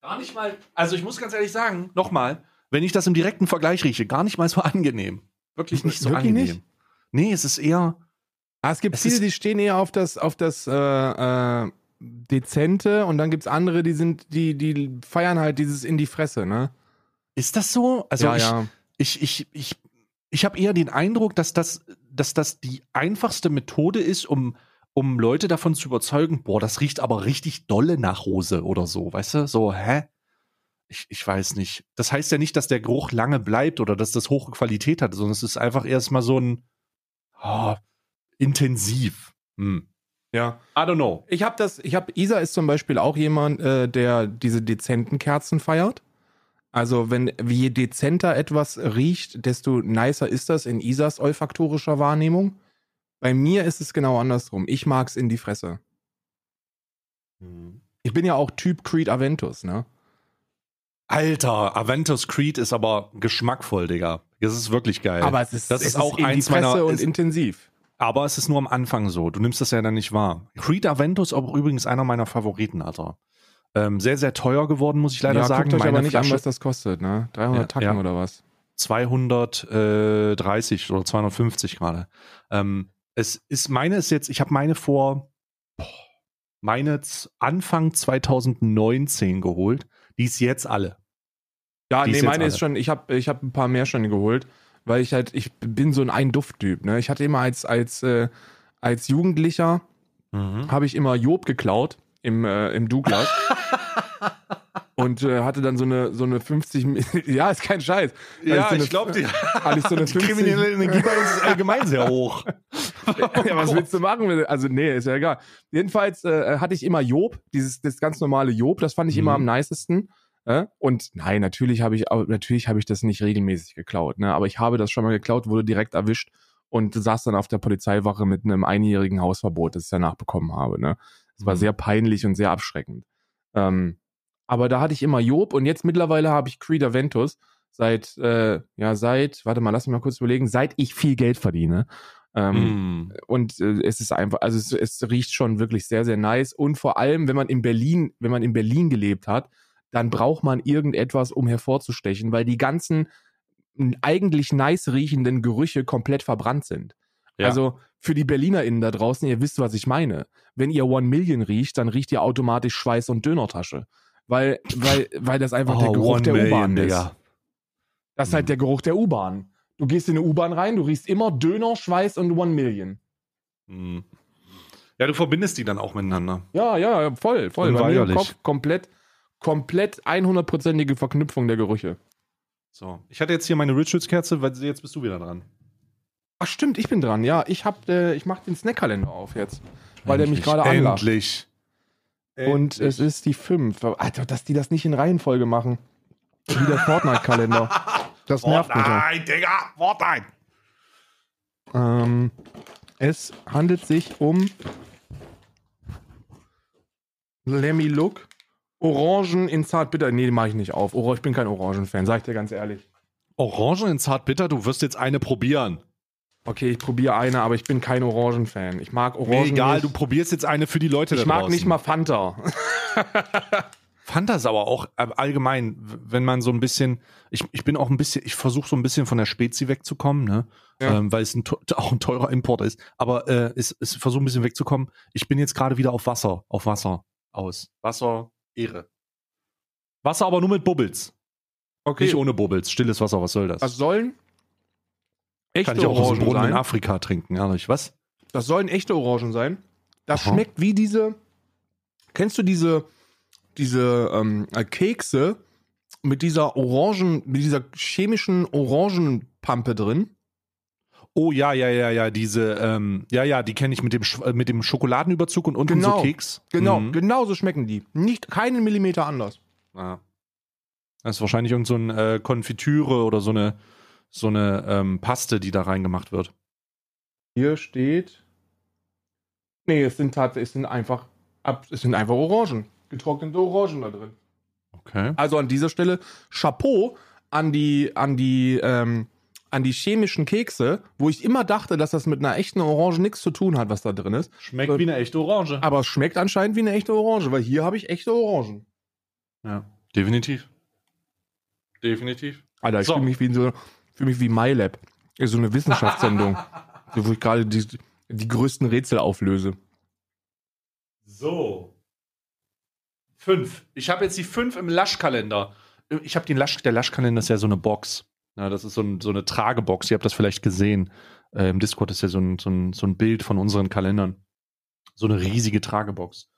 Gar nicht mal, also ich muss ganz ehrlich sagen, nochmal, wenn ich das im direkten Vergleich rieche, gar nicht mal so angenehm. Wirklich nicht so Wirklich angenehm. Nicht? Nee, es ist eher. Ah, es gibt es viele, die stehen eher auf das, auf das äh, äh, Dezente und dann gibt es andere, die sind, die, die feiern halt dieses in die Fresse, ne? Ist das so? Also ja, ich, ja. ich, ich, ich, ich habe eher den Eindruck, dass das, dass das die einfachste Methode ist, um, um Leute davon zu überzeugen, boah, das riecht aber richtig dolle nach Hose oder so, weißt du? So, hä? Ich, ich weiß nicht. Das heißt ja nicht, dass der Geruch lange bleibt oder dass das hohe Qualität hat, sondern es ist einfach erstmal so ein oh, intensiv. Hm. Ja. I don't know. Ich habe das, ich habe, Isa ist zum Beispiel auch jemand, äh, der diese dezenten Kerzen feiert. Also wenn, je dezenter etwas riecht, desto nicer ist das in Isas olfaktorischer Wahrnehmung. Bei mir ist es genau andersrum. Ich mag's in die Fresse. Hm. Ich bin ja auch Typ Creed Aventus, ne? Alter, Aventus Creed ist aber geschmackvoll, Digga. Das ist wirklich geil. Aber es ist, das es ist auch ist eins meiner und ist, intensiv. Aber es ist nur am Anfang so. Du nimmst das ja dann nicht wahr. Creed Aventus auch übrigens einer meiner Favoriten, Alter. Ähm, sehr, sehr teuer geworden, muss ich leider ja, sagen. Guckt euch aber nicht Flasche, an, was das kostet, ne? 300 ja, Tacken ja. oder was? 230 oder 250 gerade. Ähm, es ist meine ist jetzt, ich habe meine vor meine Anfang 2019 geholt. Die ist jetzt alle. Ja, die nee, meine ist schon, ich habe ich hab ein paar mehr schon geholt, weil ich halt, ich bin so ein Ein-Duft-Typ. Ne? Ich hatte immer als, als, äh, als Jugendlicher, mhm. habe ich immer Job geklaut im, äh, im Douglas. und äh, hatte dann so eine so eine 50 ja ist kein Scheiß ja so ich glaube die, so eine die 50, kriminelle Energie bei uns ist allgemein sehr hoch ja, was willst du machen also nee ist ja egal jedenfalls äh, hatte ich immer Job dieses das ganz normale Job das fand ich mhm. immer am nicesten äh? Und nein, natürlich habe ich, natürlich habe ich das nicht regelmäßig geklaut, ne? Aber ich habe das schon mal geklaut, wurde direkt erwischt und saß dann auf der Polizeiwache mit einem einjährigen Hausverbot, das ich danach bekommen habe, ne? Es war Mhm. sehr peinlich und sehr abschreckend. Ähm, aber da hatte ich immer Job und jetzt mittlerweile habe ich Creed Aventus seit, äh, ja, seit, warte mal, lass mich mal kurz überlegen, seit ich viel Geld verdiene. Ähm, Mm. und äh, es ist einfach, also es, es riecht schon wirklich sehr, sehr nice. Und vor allem, wenn man in Berlin, wenn man in Berlin gelebt hat, dann braucht man irgendetwas, um hervorzustechen, weil die ganzen eigentlich nice riechenden Gerüche komplett verbrannt sind. Ja. Also für die BerlinerInnen da draußen, ihr wisst, was ich meine. Wenn ihr One Million riecht, dann riecht ihr automatisch Schweiß und Dönertasche. Weil, weil, weil das einfach der Oh, Geruch One der U-Bahn ist. Das ist halt Mhm. der Geruch der U-Bahn. Du gehst in eine U-Bahn rein, du riechst immer Döner, Schweiß und One Million. Mm. Ja, du verbindest die dann auch miteinander. Ja, ja, voll, voll. Bei mir im. Kopf komplett, komplett 100%ige Verknüpfung der Gerüche. So. Ich hatte jetzt hier meine Rituals-Kerze, weil jetzt bist du wieder dran. Ach stimmt, ich bin dran. Ja, ich hab, äh, ich mach den Snackkalender auf jetzt, weil der mich Endlich, gerade anlacht. Endlich. Und es ist die 5. Alter, dass die das nicht in Reihenfolge machen. Wie der Fortnite-Kalender. Das nervt mich. Fortnite, Digga, Fortnite. Ähm, es handelt sich um Lemmy Look. Orangen in Zartbitter. Nee, die mache ich nicht auf. Ora- Ich bin kein Orangen-Fan, sag ich dir ganz ehrlich. Orangen in Zartbitter, du wirst jetzt eine probieren. Okay, ich probiere eine, aber ich bin kein Orangen-Fan. Ich mag Orangen Mir egal, nicht. du probierst jetzt eine für die Leute ich da mag draußen. nicht mal Fanta. Fand das aber auch äh, allgemein, wenn man so ein bisschen, ich, ich bin auch ein bisschen, ich versuche so ein bisschen von der Spezi wegzukommen, ne? Ja. Ähm, weil es ein, auch ein teurer Import ist. Aber äh, es, es versuche ein bisschen wegzukommen. Ich bin jetzt gerade wieder auf Wasser, auf Wasser aus. Wasser, Ehre. Wasser aber nur mit Bubbles. Okay, Nicht ohne Bubbles. Stilles Wasser, was soll das? das sollen echte Kann ich auch aus dem Orangen Brunnen in sein. Afrika trinken, ehrlich. Was? Das sollen echte Orangen sein. Das Aha. schmeckt wie diese. Kennst du diese, diese ähm, äh, Kekse mit dieser Orangen, mit dieser chemischen Orangenpampe drin? Oh ja, ja, ja, ja, diese, ähm, ja, ja, die kenne ich mit dem, Sch äh, mit dem Schokoladenüberzug und unten Genau. so Keks. Genau, Mhm. genau so schmecken die. Nicht keinen Millimeter anders. Ja. Das ist wahrscheinlich irgend so ein äh, Konfitüre oder so eine, so eine ähm, Paste, die da reingemacht wird. Hier steht. Nee, es sind tatsächlich, es sind einfach, ab, es sind einfach Orangen. Getrocknete Orangen da drin. Okay. Also an dieser Stelle Chapeau an die, an die, ähm, an die chemischen Kekse, wo ich immer dachte, dass das mit einer echten Orange nichts zu tun hat, was da drin ist. Schmeckt wie eine echte Orange. Aber es schmeckt anscheinend wie eine echte Orange, weil hier habe ich echte Orangen. Ja, definitiv. Definitiv. Alter, ich So. fühle mich wie so, fühle mich wie MyLab. Ist so eine Wissenschaftssendung, wo ich gerade die, die größten Rätsel auflöse. So. Fünf. Ich habe jetzt die fünf im Laschkalender. Ich habe den Lasch, der Laschkalender ist ja so eine Box. Ja, das ist so, ein, so eine Tragebox. Ihr habt das vielleicht gesehen. Äh, Im Discord ist ja so ein, so, ein, so ein Bild von unseren Kalendern. So eine riesige Tragebox.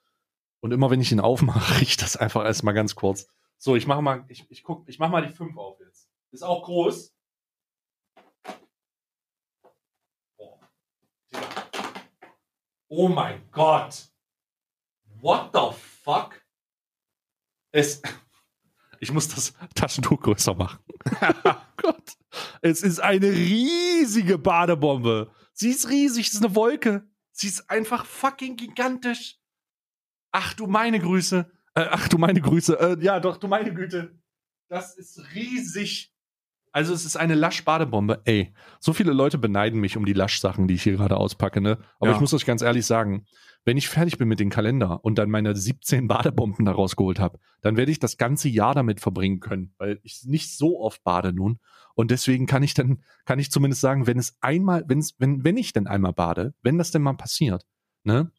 Und immer wenn ich ihn aufmache, riecht das einfach erstmal ganz kurz. So, ich mache mal, ich, ich guck, ich mach mal die fünf auf jetzt. Ist auch groß. Oh, oh mein Gott. What the fuck? Es. Ich muss das Taschentuch größer machen. oh Gott. Es ist eine riesige Badebombe. Sie ist riesig, es ist eine Wolke. Sie ist einfach fucking gigantisch. Ach du meine Grüße. Äh, ach du meine Grüße. Äh, ja, doch, du meine Güte. Das ist riesig. Also es ist eine Lasch-Badebombe. Ey, so viele Leute beneiden mich um die Lasch-Sachen, die ich hier gerade auspacke, ne? Aber Ja. ich muss euch ganz ehrlich sagen, wenn ich fertig bin mit dem Kalender und dann meine 17 Badebomben da rausgeholt habe, dann werde ich das ganze Jahr damit verbringen können, weil ich nicht so oft bade nun. Und deswegen kann ich dann, kann ich zumindest sagen, wenn es einmal, wenn es, wenn, wenn ich denn einmal bade, wenn das denn mal passiert, ne?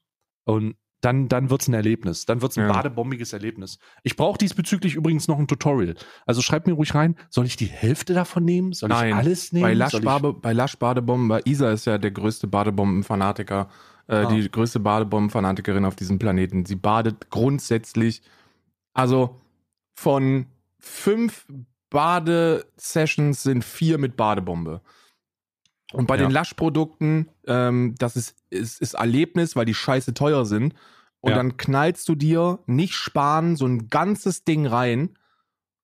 Und dann, dann wird's ein Erlebnis. Dann wird's ein Ja. badebombiges Erlebnis. Ich brauche diesbezüglich übrigens noch ein Tutorial. Also schreibt mir ruhig rein, soll ich die Hälfte davon nehmen? Soll Nein. ich alles nehmen? Bei Lasch, ich- bei Lasch Badebomben, bei Isa ist ja der größte Badebombenfanatiker, äh, Ah. die größte Badebombenfanatikerin auf diesem Planeten. Sie badet grundsätzlich, also von fünf Badesessions sind vier mit Badebombe. Und bei Ja. den Lasch-Produkten, ähm, das ist, ist, ist Erlebnis, weil die scheiße teuer sind. Und Ja. dann knallst du dir nicht sparen, so ein ganzes Ding rein,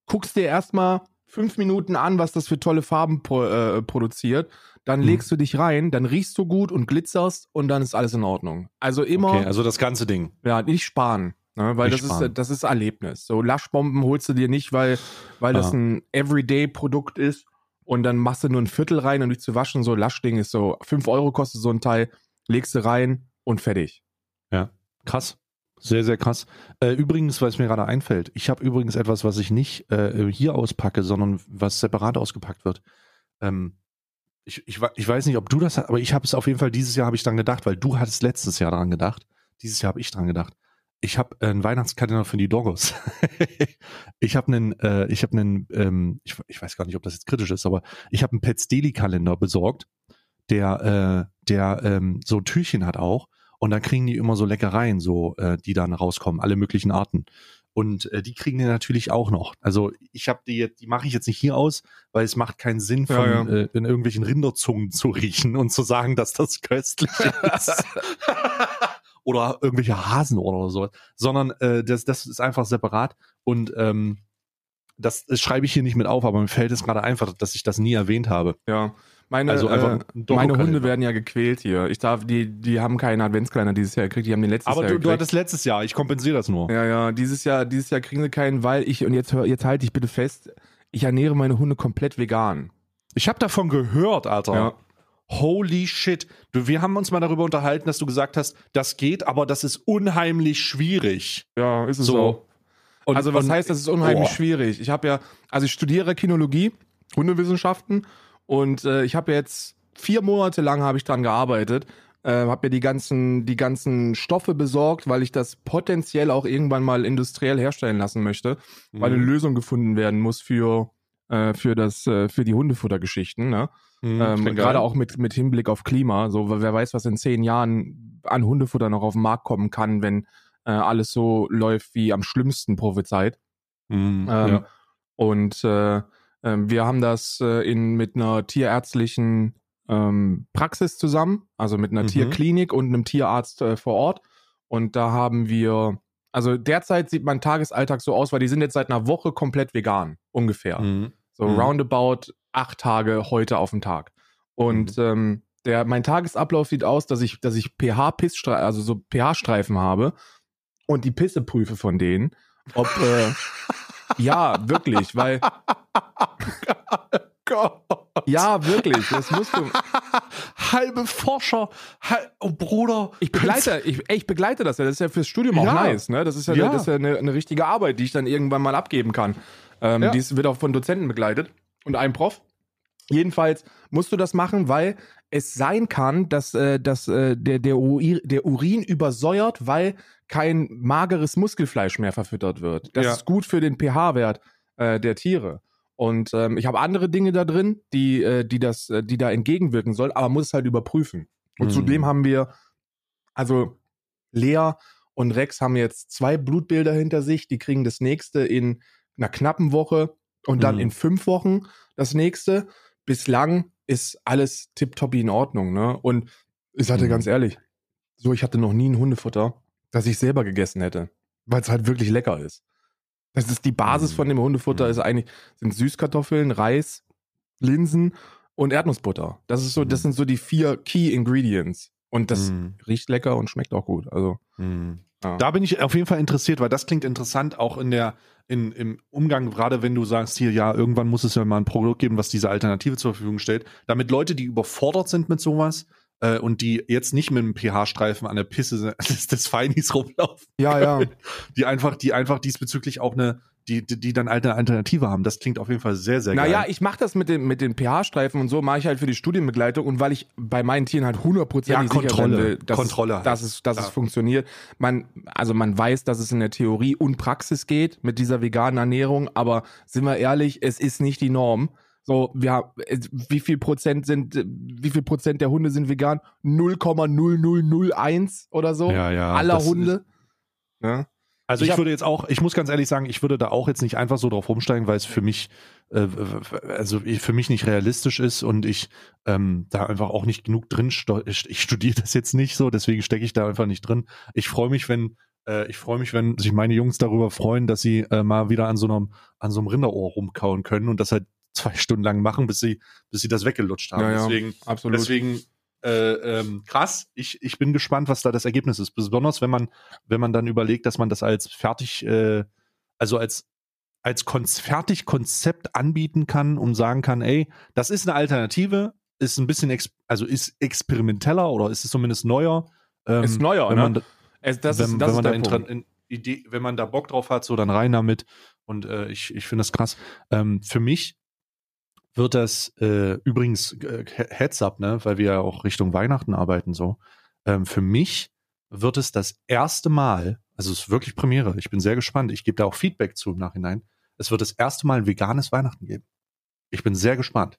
guckst dir erstmal fünf Minuten an, was das für tolle Farben pro, äh, produziert. Dann Mhm. legst du dich rein, dann riechst du gut und glitzerst und dann ist alles in Ordnung. Also immer, Okay, also das ganze Ding. ja, nicht sparen. Ne, weil Nicht das ist, sparen. das ist Erlebnis. So Laschbomben holst du dir nicht, weil, weil das ein Everyday-Produkt ist und dann machst du nur ein Viertel rein und nicht zu waschen. So Laschding ist so, fünf Euro kostet so ein Teil, legst du rein und fertig. Krass. Sehr, sehr krass. Äh, übrigens, weil es mir gerade einfällt, ich habe übrigens etwas, was ich nicht äh, hier auspacke, sondern was separat ausgepackt wird. Ähm, ich, ich, ich weiß nicht, ob du das hast, aber ich habe es auf jeden Fall dieses Jahr habe ich dran gedacht, weil du hattest letztes Jahr daran gedacht. Dieses Jahr habe ich dran gedacht. Ich habe äh, einen Weihnachtskalender für die Doggos. ich habe einen, äh, ich habe einen, ähm, ich, ich weiß gar nicht, ob das jetzt kritisch ist, aber ich habe einen Pets Daily Kalender besorgt, der, äh, der ähm, so Türchen hat auch. Und dann kriegen die immer so Leckereien, so äh, die dann rauskommen, alle möglichen Arten. Und äh, die kriegen die natürlich auch noch. Also ich habe die jetzt, die mache ich jetzt nicht hier aus, weil es macht keinen Sinn, von Ja, ja. Äh, in irgendwelchen Rinderzungen zu riechen und zu sagen, dass das köstlich ist. Oder irgendwelche Hasen oder so. Sondern äh, das, das ist einfach separat. Und ähm, das, das schreibe ich hier nicht mit auf, aber mir fällt es gerade einfach, dass ich das nie erwähnt habe. Ja. Meine, Also einfach äh, ein meine. Hunde werden ja gequält hier. Ich darf, die, die haben keinen Adventskalender dieses Jahr gekriegt, die haben den letztes Aber Jahr du, du hattest letztes Jahr, ich kompensiere das nur. Ja, ja, dieses Jahr, dieses Jahr kriegen sie keinen, weil ich, und jetzt hör, jetzt halte ich bitte fest, ich ernähre meine Hunde komplett vegan. Ich habe davon gehört, Alter. Ja. Holy shit. Du, wir haben uns mal darüber unterhalten, dass du gesagt hast, das geht, aber das ist unheimlich schwierig. Ja, ist es So. so. Und, also was und, heißt, das ist unheimlich Oh. schwierig. Ich habe ja, also ich studiere Kinologie, Hundewissenschaften und äh, ich habe jetzt vier Monate lang habe ich dran gearbeitet, äh, habe mir die ganzen, die ganzen Stoffe besorgt, weil ich das potenziell auch irgendwann mal industriell herstellen lassen möchte, weil eine Mhm. Lösung gefunden werden muss für äh, für das äh, für die Hundefuttergeschichten. Ne? Mhm, Ähm, Gerade auch mit, mit Hinblick auf Klima. So, wer weiß, was in zehn Jahren an Hundefutter noch auf den Markt kommen kann, wenn äh, alles so läuft wie am schlimmsten prophezeit. Mhm, Ähm, ja. Und äh, ähm, wir haben das äh, in, mit einer tierärztlichen ähm, Praxis zusammen, also mit einer Mhm. Tierklinik und einem Tierarzt äh, vor Ort. Und da haben wir, also derzeit sieht mein Tagesalltag so aus, weil die sind jetzt seit einer Woche komplett vegan, ungefähr. Mhm. So Mhm. roundabout acht Tage heute auf den Tag. Und Mhm. ähm, der, mein Tagesablauf sieht aus, dass ich, dass ich pH-Pissstreifen, also so pH-Streifen habe und die Pisse prüfe von denen. Ob, äh, ja, wirklich, weil, Gott. ja, wirklich, das musst du. Halbe Forscher. Hal oh, Bruder. Ich begleite, ich, ich begleite das ja, das ist ja fürs Studium auch Ja. nice, ne? Das ist ja, Ja. Eine, das ist ja eine, eine richtige Arbeit, die ich dann irgendwann mal abgeben kann. Ähm, Ja. Dies wird auch von Dozenten begleitet und einem Prof. Jedenfalls musst du das machen, weil es sein kann, dass, äh, dass äh, der, der, Uri, der Urin übersäuert, weil kein mageres Muskelfleisch mehr verfüttert wird. Das Ja. ist gut für den pH-Wert äh, der Tiere. Und ähm, ich habe andere Dinge da drin, die, äh, die, das, äh, die da entgegenwirken soll, aber muss es halt überprüfen. Und Mhm. zudem haben wir, also Lea und Rex haben jetzt zwei Blutbilder hinter sich, die kriegen das nächste in einer knappen Woche und dann Mhm. in fünf Wochen das nächste. Bislang ist alles tipptoppi in Ordnung, ne? Und ich sagte Mhm. ganz ehrlich, so, ich hatte noch nie ein Hundefutter, das ich selber gegessen hätte, weil es halt wirklich lecker ist. Das ist die Basis Mhm. von dem Hundefutter, Mhm. ist eigentlich, sind Süßkartoffeln, Reis, Linsen und Erdnussbutter. Das ist so, das Mhm. sind so die vier Key Ingredients. Und das Mhm. riecht lecker und schmeckt auch gut. Also, ja. Da bin ich auf jeden Fall interessiert, weil das klingt interessant, auch in der, in, im Umgang, gerade wenn du sagst, hier, ja, irgendwann muss es ja mal ein Produkt geben, was diese Alternative zur Verfügung stellt, damit Leute, die überfordert sind mit sowas äh, und die jetzt nicht mit einem pH-Streifen an der Pisse des, des Feinis rumlaufen, ja, ja. die einfach, die einfach diesbezüglich auch eine, die, die, die dann eine Alternative haben. Das klingt auf jeden Fall sehr, sehr Naja, geil. ich mache das mit, dem, mit den pH-Streifen und so, mache ich halt für die Studienbegleitung und weil ich bei meinen Tieren halt hundertprozentig Ja, sicher sein will, dass, Kontrolle es, halt. dass, es, dass Ja. es funktioniert. Man, also man weiß, dass es in der Theorie und Praxis geht mit dieser veganen Ernährung, aber sind wir ehrlich, es ist nicht die Norm. So, wir haben, wie viel Prozent sind, wie viel Prozent der Hunde sind vegan? 0,0001 oder so ja, ja. aller Hunde. Ja. Also Ich ich, würde jetzt auch, ich muss ganz ehrlich sagen, ich würde da auch jetzt nicht einfach so drauf rumsteigen, weil es für mich, äh, also für mich nicht realistisch ist und ich ähm, da einfach auch nicht genug drin, ich studiere das jetzt nicht so, deswegen stecke ich da einfach nicht drin. Ich freue mich, wenn Äh, ich freue mich, wenn sich meine Jungs darüber freuen, dass sie äh, mal wieder an so einem, an so einem Rinderohr rumkauen können und das halt zwei Stunden lang machen, bis sie, bis sie das weggelutscht haben. Ja, ja, deswegen, absolut. deswegen äh, ähm, krass. Ich, ich bin gespannt, was da das Ergebnis ist. Besonders wenn man, wenn man dann überlegt, dass man das als fertig, äh, also als als Konz fertig Konzept anbieten kann und sagen kann, ey, das ist eine Alternative, ist ein bisschen, also ist experimenteller oder ist es zumindest neuer. Ähm, ist neuer, wenn ne? man, Es, das wenn, ist, das wenn man da in Idee, wenn man da Bock drauf hat, so dann rein damit. Und äh, ich, ich finde das krass. Ähm, für mich wird das äh, übrigens äh, Heads up, ne, weil wir ja auch Richtung Weihnachten arbeiten so. Ähm, für mich wird es das erste Mal, also es ist wirklich Premiere. Ich bin sehr gespannt. Ich gebe da auch Feedback zu im Nachhinein. Es wird das erste Mal ein veganes Weihnachten geben. Ich bin sehr gespannt.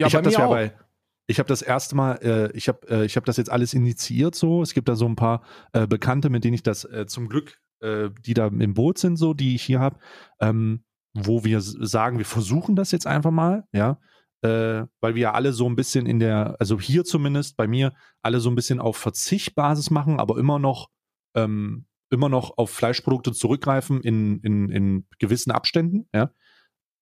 Ja, ich habe das ja bei, ich habe das erste Mal, äh, ich habe, äh, ich habe das jetzt alles initiiert so. Es gibt da so ein paar äh, Bekannte, mit denen ich das äh, zum Glück, äh, die da im Boot sind, so, die ich hier habe, ähm, wo wir sagen, wir versuchen das jetzt einfach mal, ja, äh, weil wir ja alle so ein bisschen in der, also hier zumindest bei mir, alle so ein bisschen auf Verzichtbasis machen, aber immer noch, ähm, immer noch auf Fleischprodukte zurückgreifen in, in, in gewissen Abständen, ja,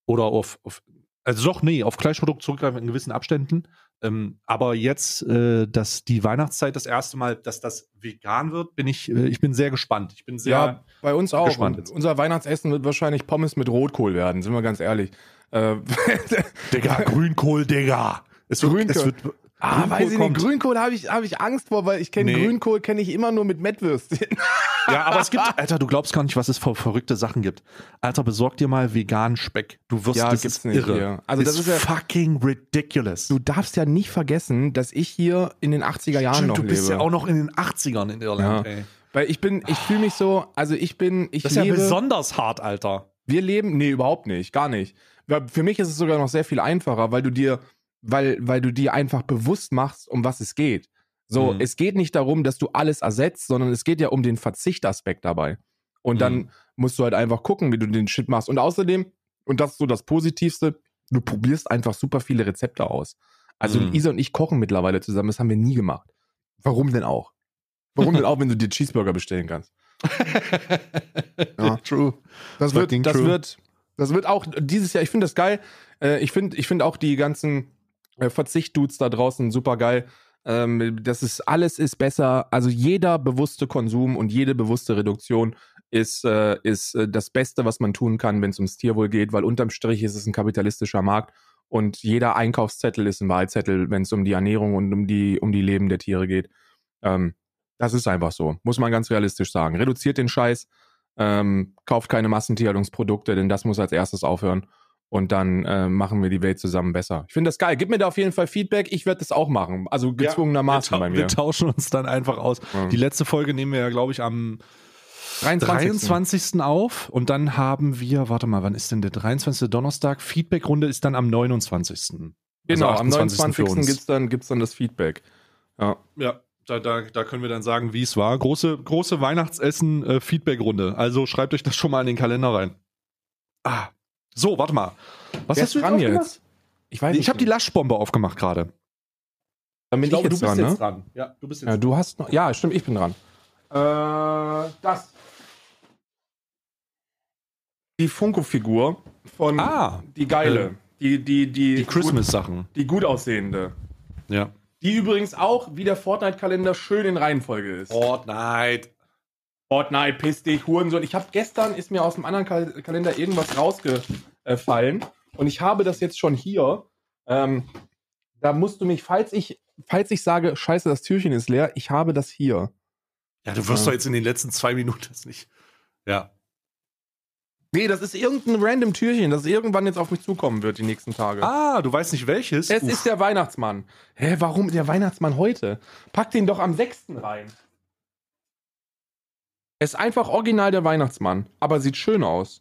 oder auf, auf also doch, nee, auf Fleischprodukte zurückgreifen in gewissen Abständen. Ähm, aber jetzt, äh, dass die Weihnachtszeit das erste Mal, dass das vegan wird, bin ich, äh, ich bin sehr gespannt. Ich bin sehr, Ja, bei uns auch. gespannt unser Weihnachtsessen wird wahrscheinlich Pommes mit Rotkohl werden, sind wir ganz ehrlich. Äh, Digga, Grünkohl, Digga. Es wird, Grünkohl. Es wird, ah, Grünkohl weiß ich nicht. kommt. Grünkohl habe ich, hab ich Angst vor, weil ich kenne Nee. Grünkohl kenne ich immer nur mit Mettwürstchen. Ja, aber es gibt, Alter, du glaubst gar nicht, was es für verrückte Sachen gibt. Alter, besorg dir mal veganen Speck. Du wirst, Ja, das gibt's ist nicht irre. hier. Also das ist ja- fucking ridiculous. Du darfst ja nicht vergessen, dass ich hier in den 80er Jahren Stimmt, noch du bist lebe. ja auch noch in den 80ern in Irland, Ja. ey. weil ich bin, ich fühle mich so, also ich bin, ich Das ist ja lebe, besonders hart, Alter. wir leben, nee, überhaupt nicht, gar nicht. Für mich ist es sogar noch sehr viel einfacher, weil du dir, weil, weil du dir einfach bewusst machst, um was es geht. So, Mhm. es geht nicht darum, dass du alles ersetzt, sondern es geht ja um den Verzichtaspekt dabei. Und dann Mhm. musst du halt einfach gucken, wie du den Shit machst. Und außerdem, und das ist so das Positivste, du probierst einfach super viele Rezepte aus. Also Mhm. Isa und ich kochen mittlerweile zusammen, das haben wir nie gemacht. Warum denn auch? Warum denn auch, wenn du dir Cheeseburger bestellen kannst? Ja. True. Das wird, das true. wird, das wird auch dieses Jahr, ich finde das geil. Äh, ich finde, ich finde auch die ganzen Verzicht-Dudes da draußen super geil. Ähm, das ist, alles ist besser. Also jeder bewusste Konsum und jede bewusste Reduktion ist, äh, ist äh, das Beste, was man tun kann, wenn es ums Tierwohl geht, weil unterm Strich ist es ein kapitalistischer Markt und jeder Einkaufszettel ist ein Wahlzettel, wenn es um die Ernährung und um die, um die Leben der Tiere geht. Ähm, das ist einfach so, muss man ganz realistisch sagen. Reduziert den Scheiß, ähm, kauft keine Massentierhaltungsprodukte, denn das muss als erstes aufhören. Und dann äh, machen wir die Welt zusammen besser. Ich finde das geil. Gib mir da auf jeden Fall Feedback. Ich werde das auch machen. Also gezwungenermaßen wir, bei mir. wir tauschen uns dann einfach aus. Ja. Die letzte Folge nehmen wir ja, glaube ich, am 23. 23. auf und dann haben wir, warte mal, wann ist denn der 23. Donnerstag? Feedbackrunde ist dann am 29. Genau, Also am 28. für 29. uns. gibt's dann, gibt's dann das Feedback. Ja. Ja, da, da, da können wir dann sagen, wie es war. Große, große Weihnachtsessen, äh. Also schreibt euch das schon mal in den Kalender rein. Ah, so, warte mal. Was Wer hast du dran aufgemacht? jetzt? Ich weiß Ich habe die Laschbombe aufgemacht gerade. Dann bin ich, jetzt dran, ne? dran. Ja, du bist jetzt Ja, du hast noch. Ja, stimmt, ich bin dran. Äh, das. Die Funko-Figur von Ah, die geile. die, die, die, die Christmas-Sachen. Die gut aussehende. Ja. Die übrigens auch, wie der Fortnite-Kalender, schön in Reihenfolge ist. Fortnite. Fortnite, piss dich, Hurensohn. Ich habe gestern, ist mir aus dem anderen Kal Kalender irgendwas rausgefallen. Und ich habe das jetzt schon hier. Ähm, da musst du mich, falls ich, falls ich sage, scheiße, das Türchen ist leer, ich habe das hier. Ja, du wirst Ja. doch jetzt in den letzten zwei Minuten das nicht. Ja. Nee, das ist irgendein random Türchen, das irgendwann jetzt auf mich zukommen wird die nächsten Tage. Ah, du weißt nicht welches? es Uff. ist der Weihnachtsmann. Hä, warum der Weihnachtsmann heute? Pack den doch am 6. rein. Es ist einfach original der Weihnachtsmann, aber sieht schön aus.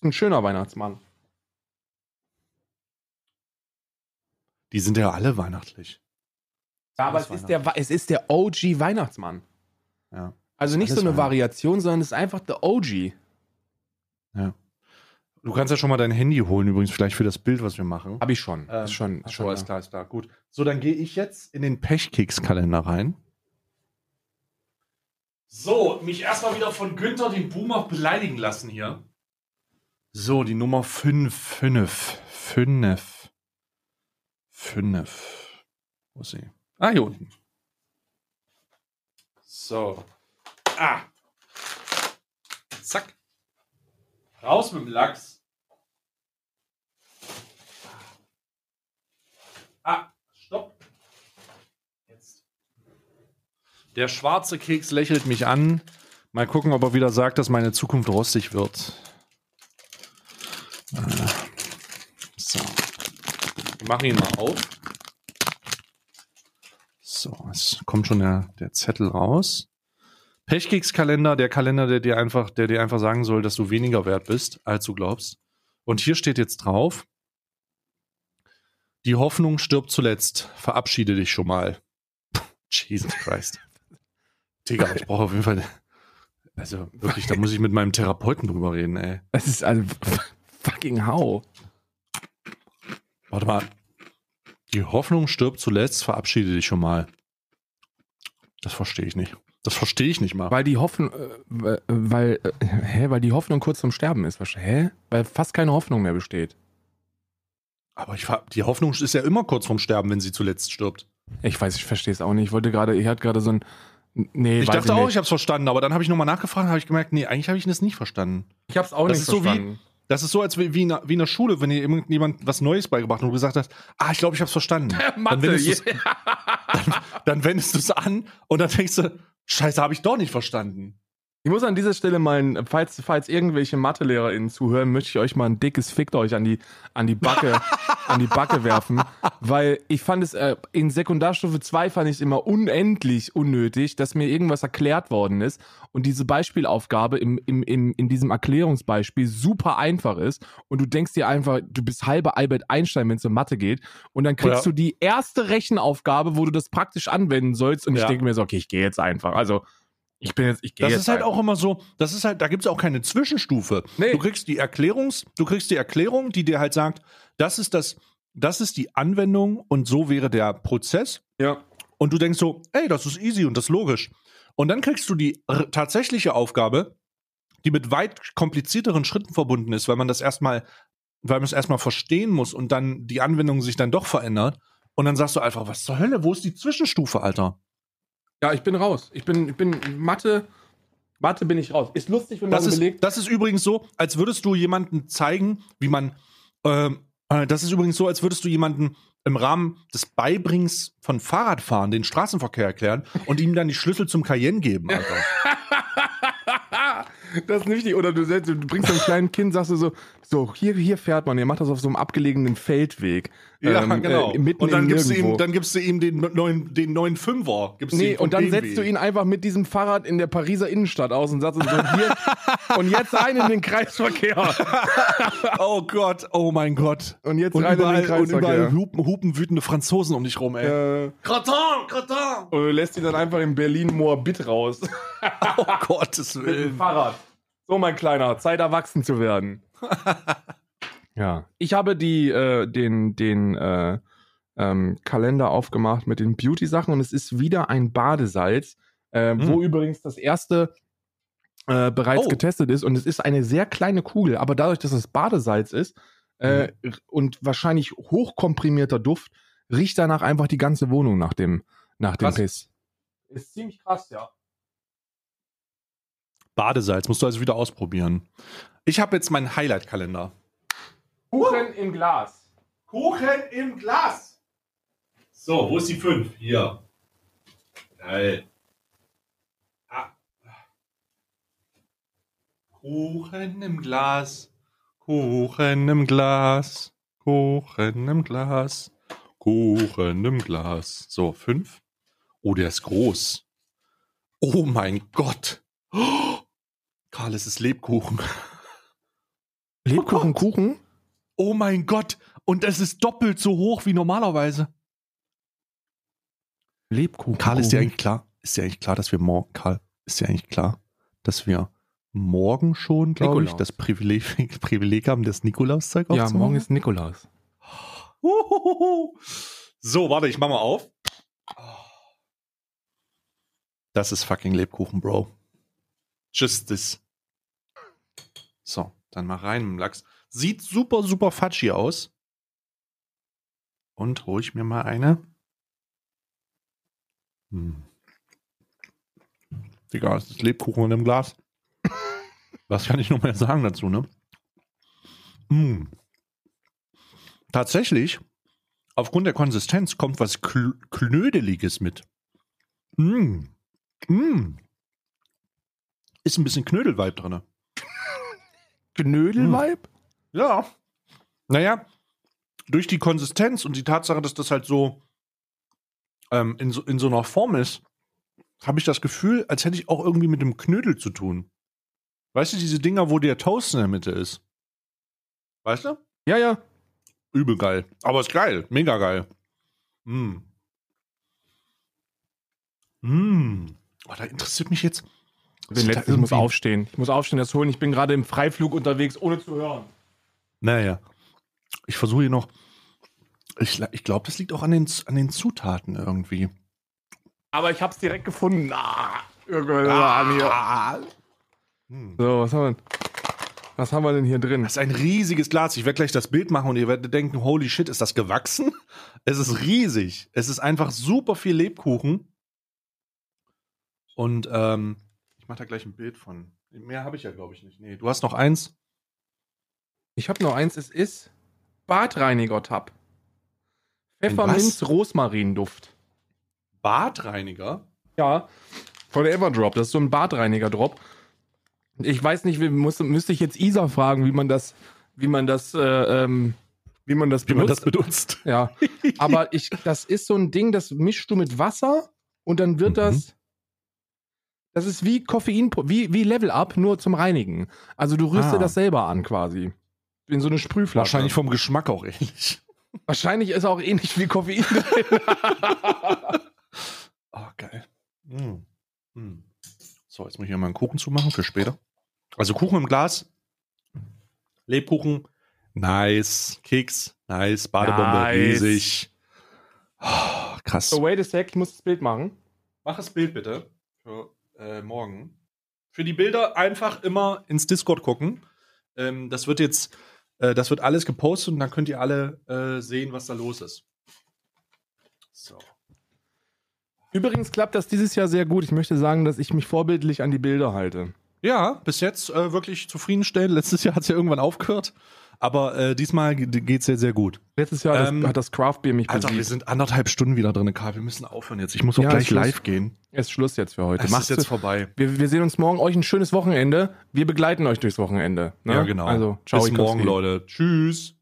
Ist ein schöner Weihnachtsmann. Die sind ja alle weihnachtlich. Ja, aber es ist, der, es ist der OG Weihnachtsmann. Ja. Also nicht Alles so eine. Variation, sondern es ist einfach der OG. Du kannst ja schon mal dein Handy holen, übrigens, vielleicht für das Bild, was wir machen. Hab ich schon. Ähm, ist schon, ist schon alles da. klar, ist klar. Gut. So, dann gehe ich jetzt in den Pechkeks-Kalender rein. So, mich erstmal wieder von Günther den Boomer beleidigen lassen hier. So, die Nummer 5, 5, 5, 5. Wo ist sie? Ah, hier unten. So. Ah. Zack. Raus mit dem Lachs. Ah, stopp. Jetzt. Der schwarze Keks lächelt mich an. Mal gucken, ob er wieder sagt, dass meine Zukunft rostig wird. Äh, So. Wir machen ihn mal auf. So, es kommt schon der, der Zettel raus. Pechkekskalender, der Kalender, der dir einfach, der dir einfach sagen soll, dass du weniger wert bist, als du glaubst. Und hier steht jetzt drauf: Die Hoffnung stirbt zuletzt. Verabschiede dich schon mal. Jesus Christ. Digga, ich brauche auf jeden Fall. Also wirklich, da muss ich mit meinem Therapeuten drüber reden, ey. Es ist also fucking how. Warte mal. Die Hoffnung stirbt zuletzt, verabschiede dich schon mal. Das verstehe ich nicht. Das verstehe ich nicht mal. Weil die Hoffnung, äh, weil, weil, äh, hä, weil die Hoffnung kurz zum Sterben ist. Hä? Weil fast keine Hoffnung mehr besteht. Aber ich, die Hoffnung ist ja immer kurz vorm Sterben, wenn sie zuletzt stirbt. Ich weiß, ich verstehe es auch nicht. Ich wollte gerade, ich hatte gerade so ein, nee, Ich dachte auch, nicht. ich habe es verstanden, aber dann habe ich nochmal nachgefragt und habe ich gemerkt, nee, eigentlich habe ich das nicht verstanden. ich hab's auch Das nicht ist so wie- verstanden. Das ist so, als wie wie in, der, wie in der Schule, wenn dir irgendjemand was Neues beigebracht hat und du gesagt hast, ah, ich glaube, ich habe es verstanden. dann Mathe, wendest du's- yeah. dann, dann wendest du es an und dann denkst du, scheiße, habe ich doch nicht verstanden. Ich muss an dieser Stelle mal, falls, falls irgendwelche MathelehrerInnen zuhören, möchte ich euch mal ein dickes Fickt euch an die, an die Backe, an die Backe werfen, weil ich fand es, äh, in Sekundarstufe 2 fand ich es immer unendlich unnötig, dass mir irgendwas erklärt worden ist und diese Beispielaufgabe im, im, im, in diesem Erklärungsbeispiel super einfach ist und du denkst dir einfach, du bist halber Albert Einstein, wenn es um Mathe geht und dann kriegst Ja. du die erste Rechenaufgabe, wo du das praktisch anwenden sollst und ich Ja. denke mir so, okay, ich gehe jetzt einfach. Also, ich bin jetzt, ich gehe Das jetzt ist halt einfach. auch immer so, das ist halt, da gibt es auch keine Zwischenstufe. Nee. Du kriegst die Erklärungs, du kriegst die Erklärung, die dir halt sagt, das ist das, das ist die Anwendung und so wäre der Prozess. Ja. Und du denkst so, ey, das ist easy und das ist logisch. Und dann kriegst du die tatsächliche Aufgabe, die mit weit komplizierteren Schritten verbunden ist, weil man das erstmal, weil man es erstmal verstehen muss und dann die Anwendung sich dann doch verändert. Und dann sagst du einfach, was zur Hölle, wo ist die Zwischenstufe, Alter? Ja, ich bin raus. Ich bin, ich bin Mathe. Mathe bin ich raus. Ist lustig, wenn man Das ist, überlegt. das ist übrigens so, als würdest du jemanden zeigen, wie man. Ähm, äh, das ist übrigens so, als würdest du jemanden im Rahmen des Beibringens von Fahrradfahren den Straßenverkehr erklären und ihm dann die Schlüssel zum Cayenne geben, Alter. Das ist nicht die, oder du, du bringst einem kleinen Kind, sagst du so, so, hier, hier fährt man, ihr macht das auf so einem abgelegenen Feldweg. Ja, Ähm, genau. äh, mitten und dann in gibst, du ihm, dann gibst du ihm den neuen, den neuen Fünfer. Gibst Nee, und dann BMW. setzt du ihn einfach mit diesem Fahrrad in der Pariser Innenstadt aus und sagst so, hier, und jetzt rein in den Kreisverkehr. Oh Gott, oh mein Gott. Und jetzt Und rein in überall, den und Kreisverkehr. überall hupen, hupen wütende Franzosen um dich rum, ey. Äh, Kraton, Kraton. und du lässt ihn dann einfach in Berlin Moabit raus. Oh Gottes Mit dem Willen. Fahrrad. So, mein Kleiner, Zeit erwachsen zu werden. Ja. Ich habe die, äh, den, den äh, ähm, Kalender aufgemacht mit den Beauty-Sachen und es ist wieder ein Badesalz, äh, Hm. wo übrigens das erste äh, bereits Oh. getestet ist und es ist eine sehr kleine Kugel, aber dadurch, dass es Badesalz ist äh, und wahrscheinlich hochkomprimierter Duft, riecht danach einfach die ganze Wohnung nach dem, nach dem Krass. Piss. Ist ziemlich krass, ja. Badesalz musst du also wieder ausprobieren. Ich habe jetzt meinen Highlight-Kalender. Kuchen im Glas. Kuchen im Glas. So, wo ist die 5? Hier. Geil. Ah. Kuchen im Glas. Kuchen im Glas. Kuchen im Glas. Kuchen im Glas. So, 5. Oh, der ist groß. Oh mein Gott. Oh, Karl, es ist Lebkuchen. Lebkuchen, Oh. Kuchen? Oh mein Gott. Und es ist doppelt so hoch wie normalerweise. Lebkuchen. Karl, ist dir eigentlich klar? Ist dir eigentlich klar, dass wir morgen, Karl, ist dir eigentlich klar, dass wir morgen schon, glaube ich, das Privileg, Privileg haben, das Nikolauszeug Ja, aufzumachen? morgen ist Nikolaus. Uhuhuhu. So, warte, ich mach mal auf. Das ist fucking Lebkuchen, Bro. Justice. So, dann mal rein im Lachs. Sieht super, super fatschig aus. Und hole ich mir mal eine. Hm. Digga, es ist Lebkuchen in einem Glas. Was kann ich noch mehr sagen dazu, ne? Hm. Tatsächlich, aufgrund der Konsistenz kommt was Kl Knödeliges mit. Mm. Mm. Ist ein bisschen Knödelvibe drin. Knödelweib? Ja. Naja, durch die Konsistenz und die Tatsache, dass das halt so, ähm, in, so in so einer Form ist, habe ich das Gefühl, als hätte ich auch irgendwie mit dem Knödel zu tun. Weißt du, diese Dinger, wo der Toast in der Mitte ist? Weißt du? Ja, ja. Übel geil. Aber ist geil. Mega geil. Mm. Mm. Oh, da interessiert mich jetzt. Den letzten, ich muss aufstehen. Ich muss aufstehen, das holen. Ich bin gerade im Freiflug unterwegs, ohne zu hören. Naja. Ich versuche hier noch. Ich, ich glaube, das liegt auch an den, an den Zutaten irgendwie. Aber ich hab's direkt gefunden. Ah, hier. Hm. So, was haben wir denn? Was haben wir denn hier drin? Das ist ein riesiges Glas. Ich werde gleich das Bild machen und ihr werdet denken, holy shit, ist das gewachsen? Es ist riesig. Es ist einfach super viel Lebkuchen. Und ähm, ich mache da gleich ein Bild von. Mehr habe ich ja, glaube ich, nicht. Nee, du hast noch eins. Ich habe noch eins, es ist Badreiniger-Tab. Ein Pfefferminz-Rosmarin-Duft. Badreiniger. Ja, von Everdrop. Das ist so ein Badreiniger-Drop. Ich weiß nicht, wie, muss, müsste ich jetzt Isa fragen, wie man das, wie man das, äh, ähm, wie man das Wie man benutzt. das benutzt. Ja, aber ich, das ist so ein Ding, das mischst du mit Wasser und dann wird Mhm. das. Das ist wie Koffein, wie, wie Level Up, nur zum Reinigen. Also du rührst Ah. dir das selber an quasi. In so eine Sprühflasche. Wahrscheinlich vom Geschmack auch ähnlich. Wahrscheinlich ist auch ähnlich wie Koffein drin. Oh, geil. Mm. Mm. So, jetzt muss ich hier mal einen Kuchen zumachen für später. Also Kuchen im Glas. Lebkuchen. Nice. Keks. Nice. Badebombe. Nice. Riesig. Oh, krass. so, wait a sec, ich muss das Bild machen. Mach das Bild bitte. Für äh, morgen. Für die Bilder einfach immer ins Discord gucken. Ähm, das wird jetzt, äh, das wird alles gepostet und dann könnt ihr alle äh, sehen, was da los ist. So. Übrigens klappt das dieses Jahr sehr gut. Ich möchte sagen, dass ich mich vorbildlich an die Bilder halte. Ja, bis jetzt äh, wirklich zufriedenstellend. Letztes Jahr hat es ja irgendwann aufgehört. Aber äh, diesmal geht es sehr, sehr gut. Letztes Jahr Ähm, das, hat das Craft Beer mich Alter, wir besiegt. sind anderthalb Stunden wieder drin, Karl. Wir müssen aufhören jetzt. Ich muss auch Ja, gleich live gehen. Es ist Schluss jetzt für heute. Es Macht's ist jetzt vorbei. wir, wir sehen uns morgen. Euch ein schönes Wochenende. Wir begleiten euch durchs Wochenende. Ne? Ja, genau. Also, ciao. Bis morgen. Leute. Tschüss.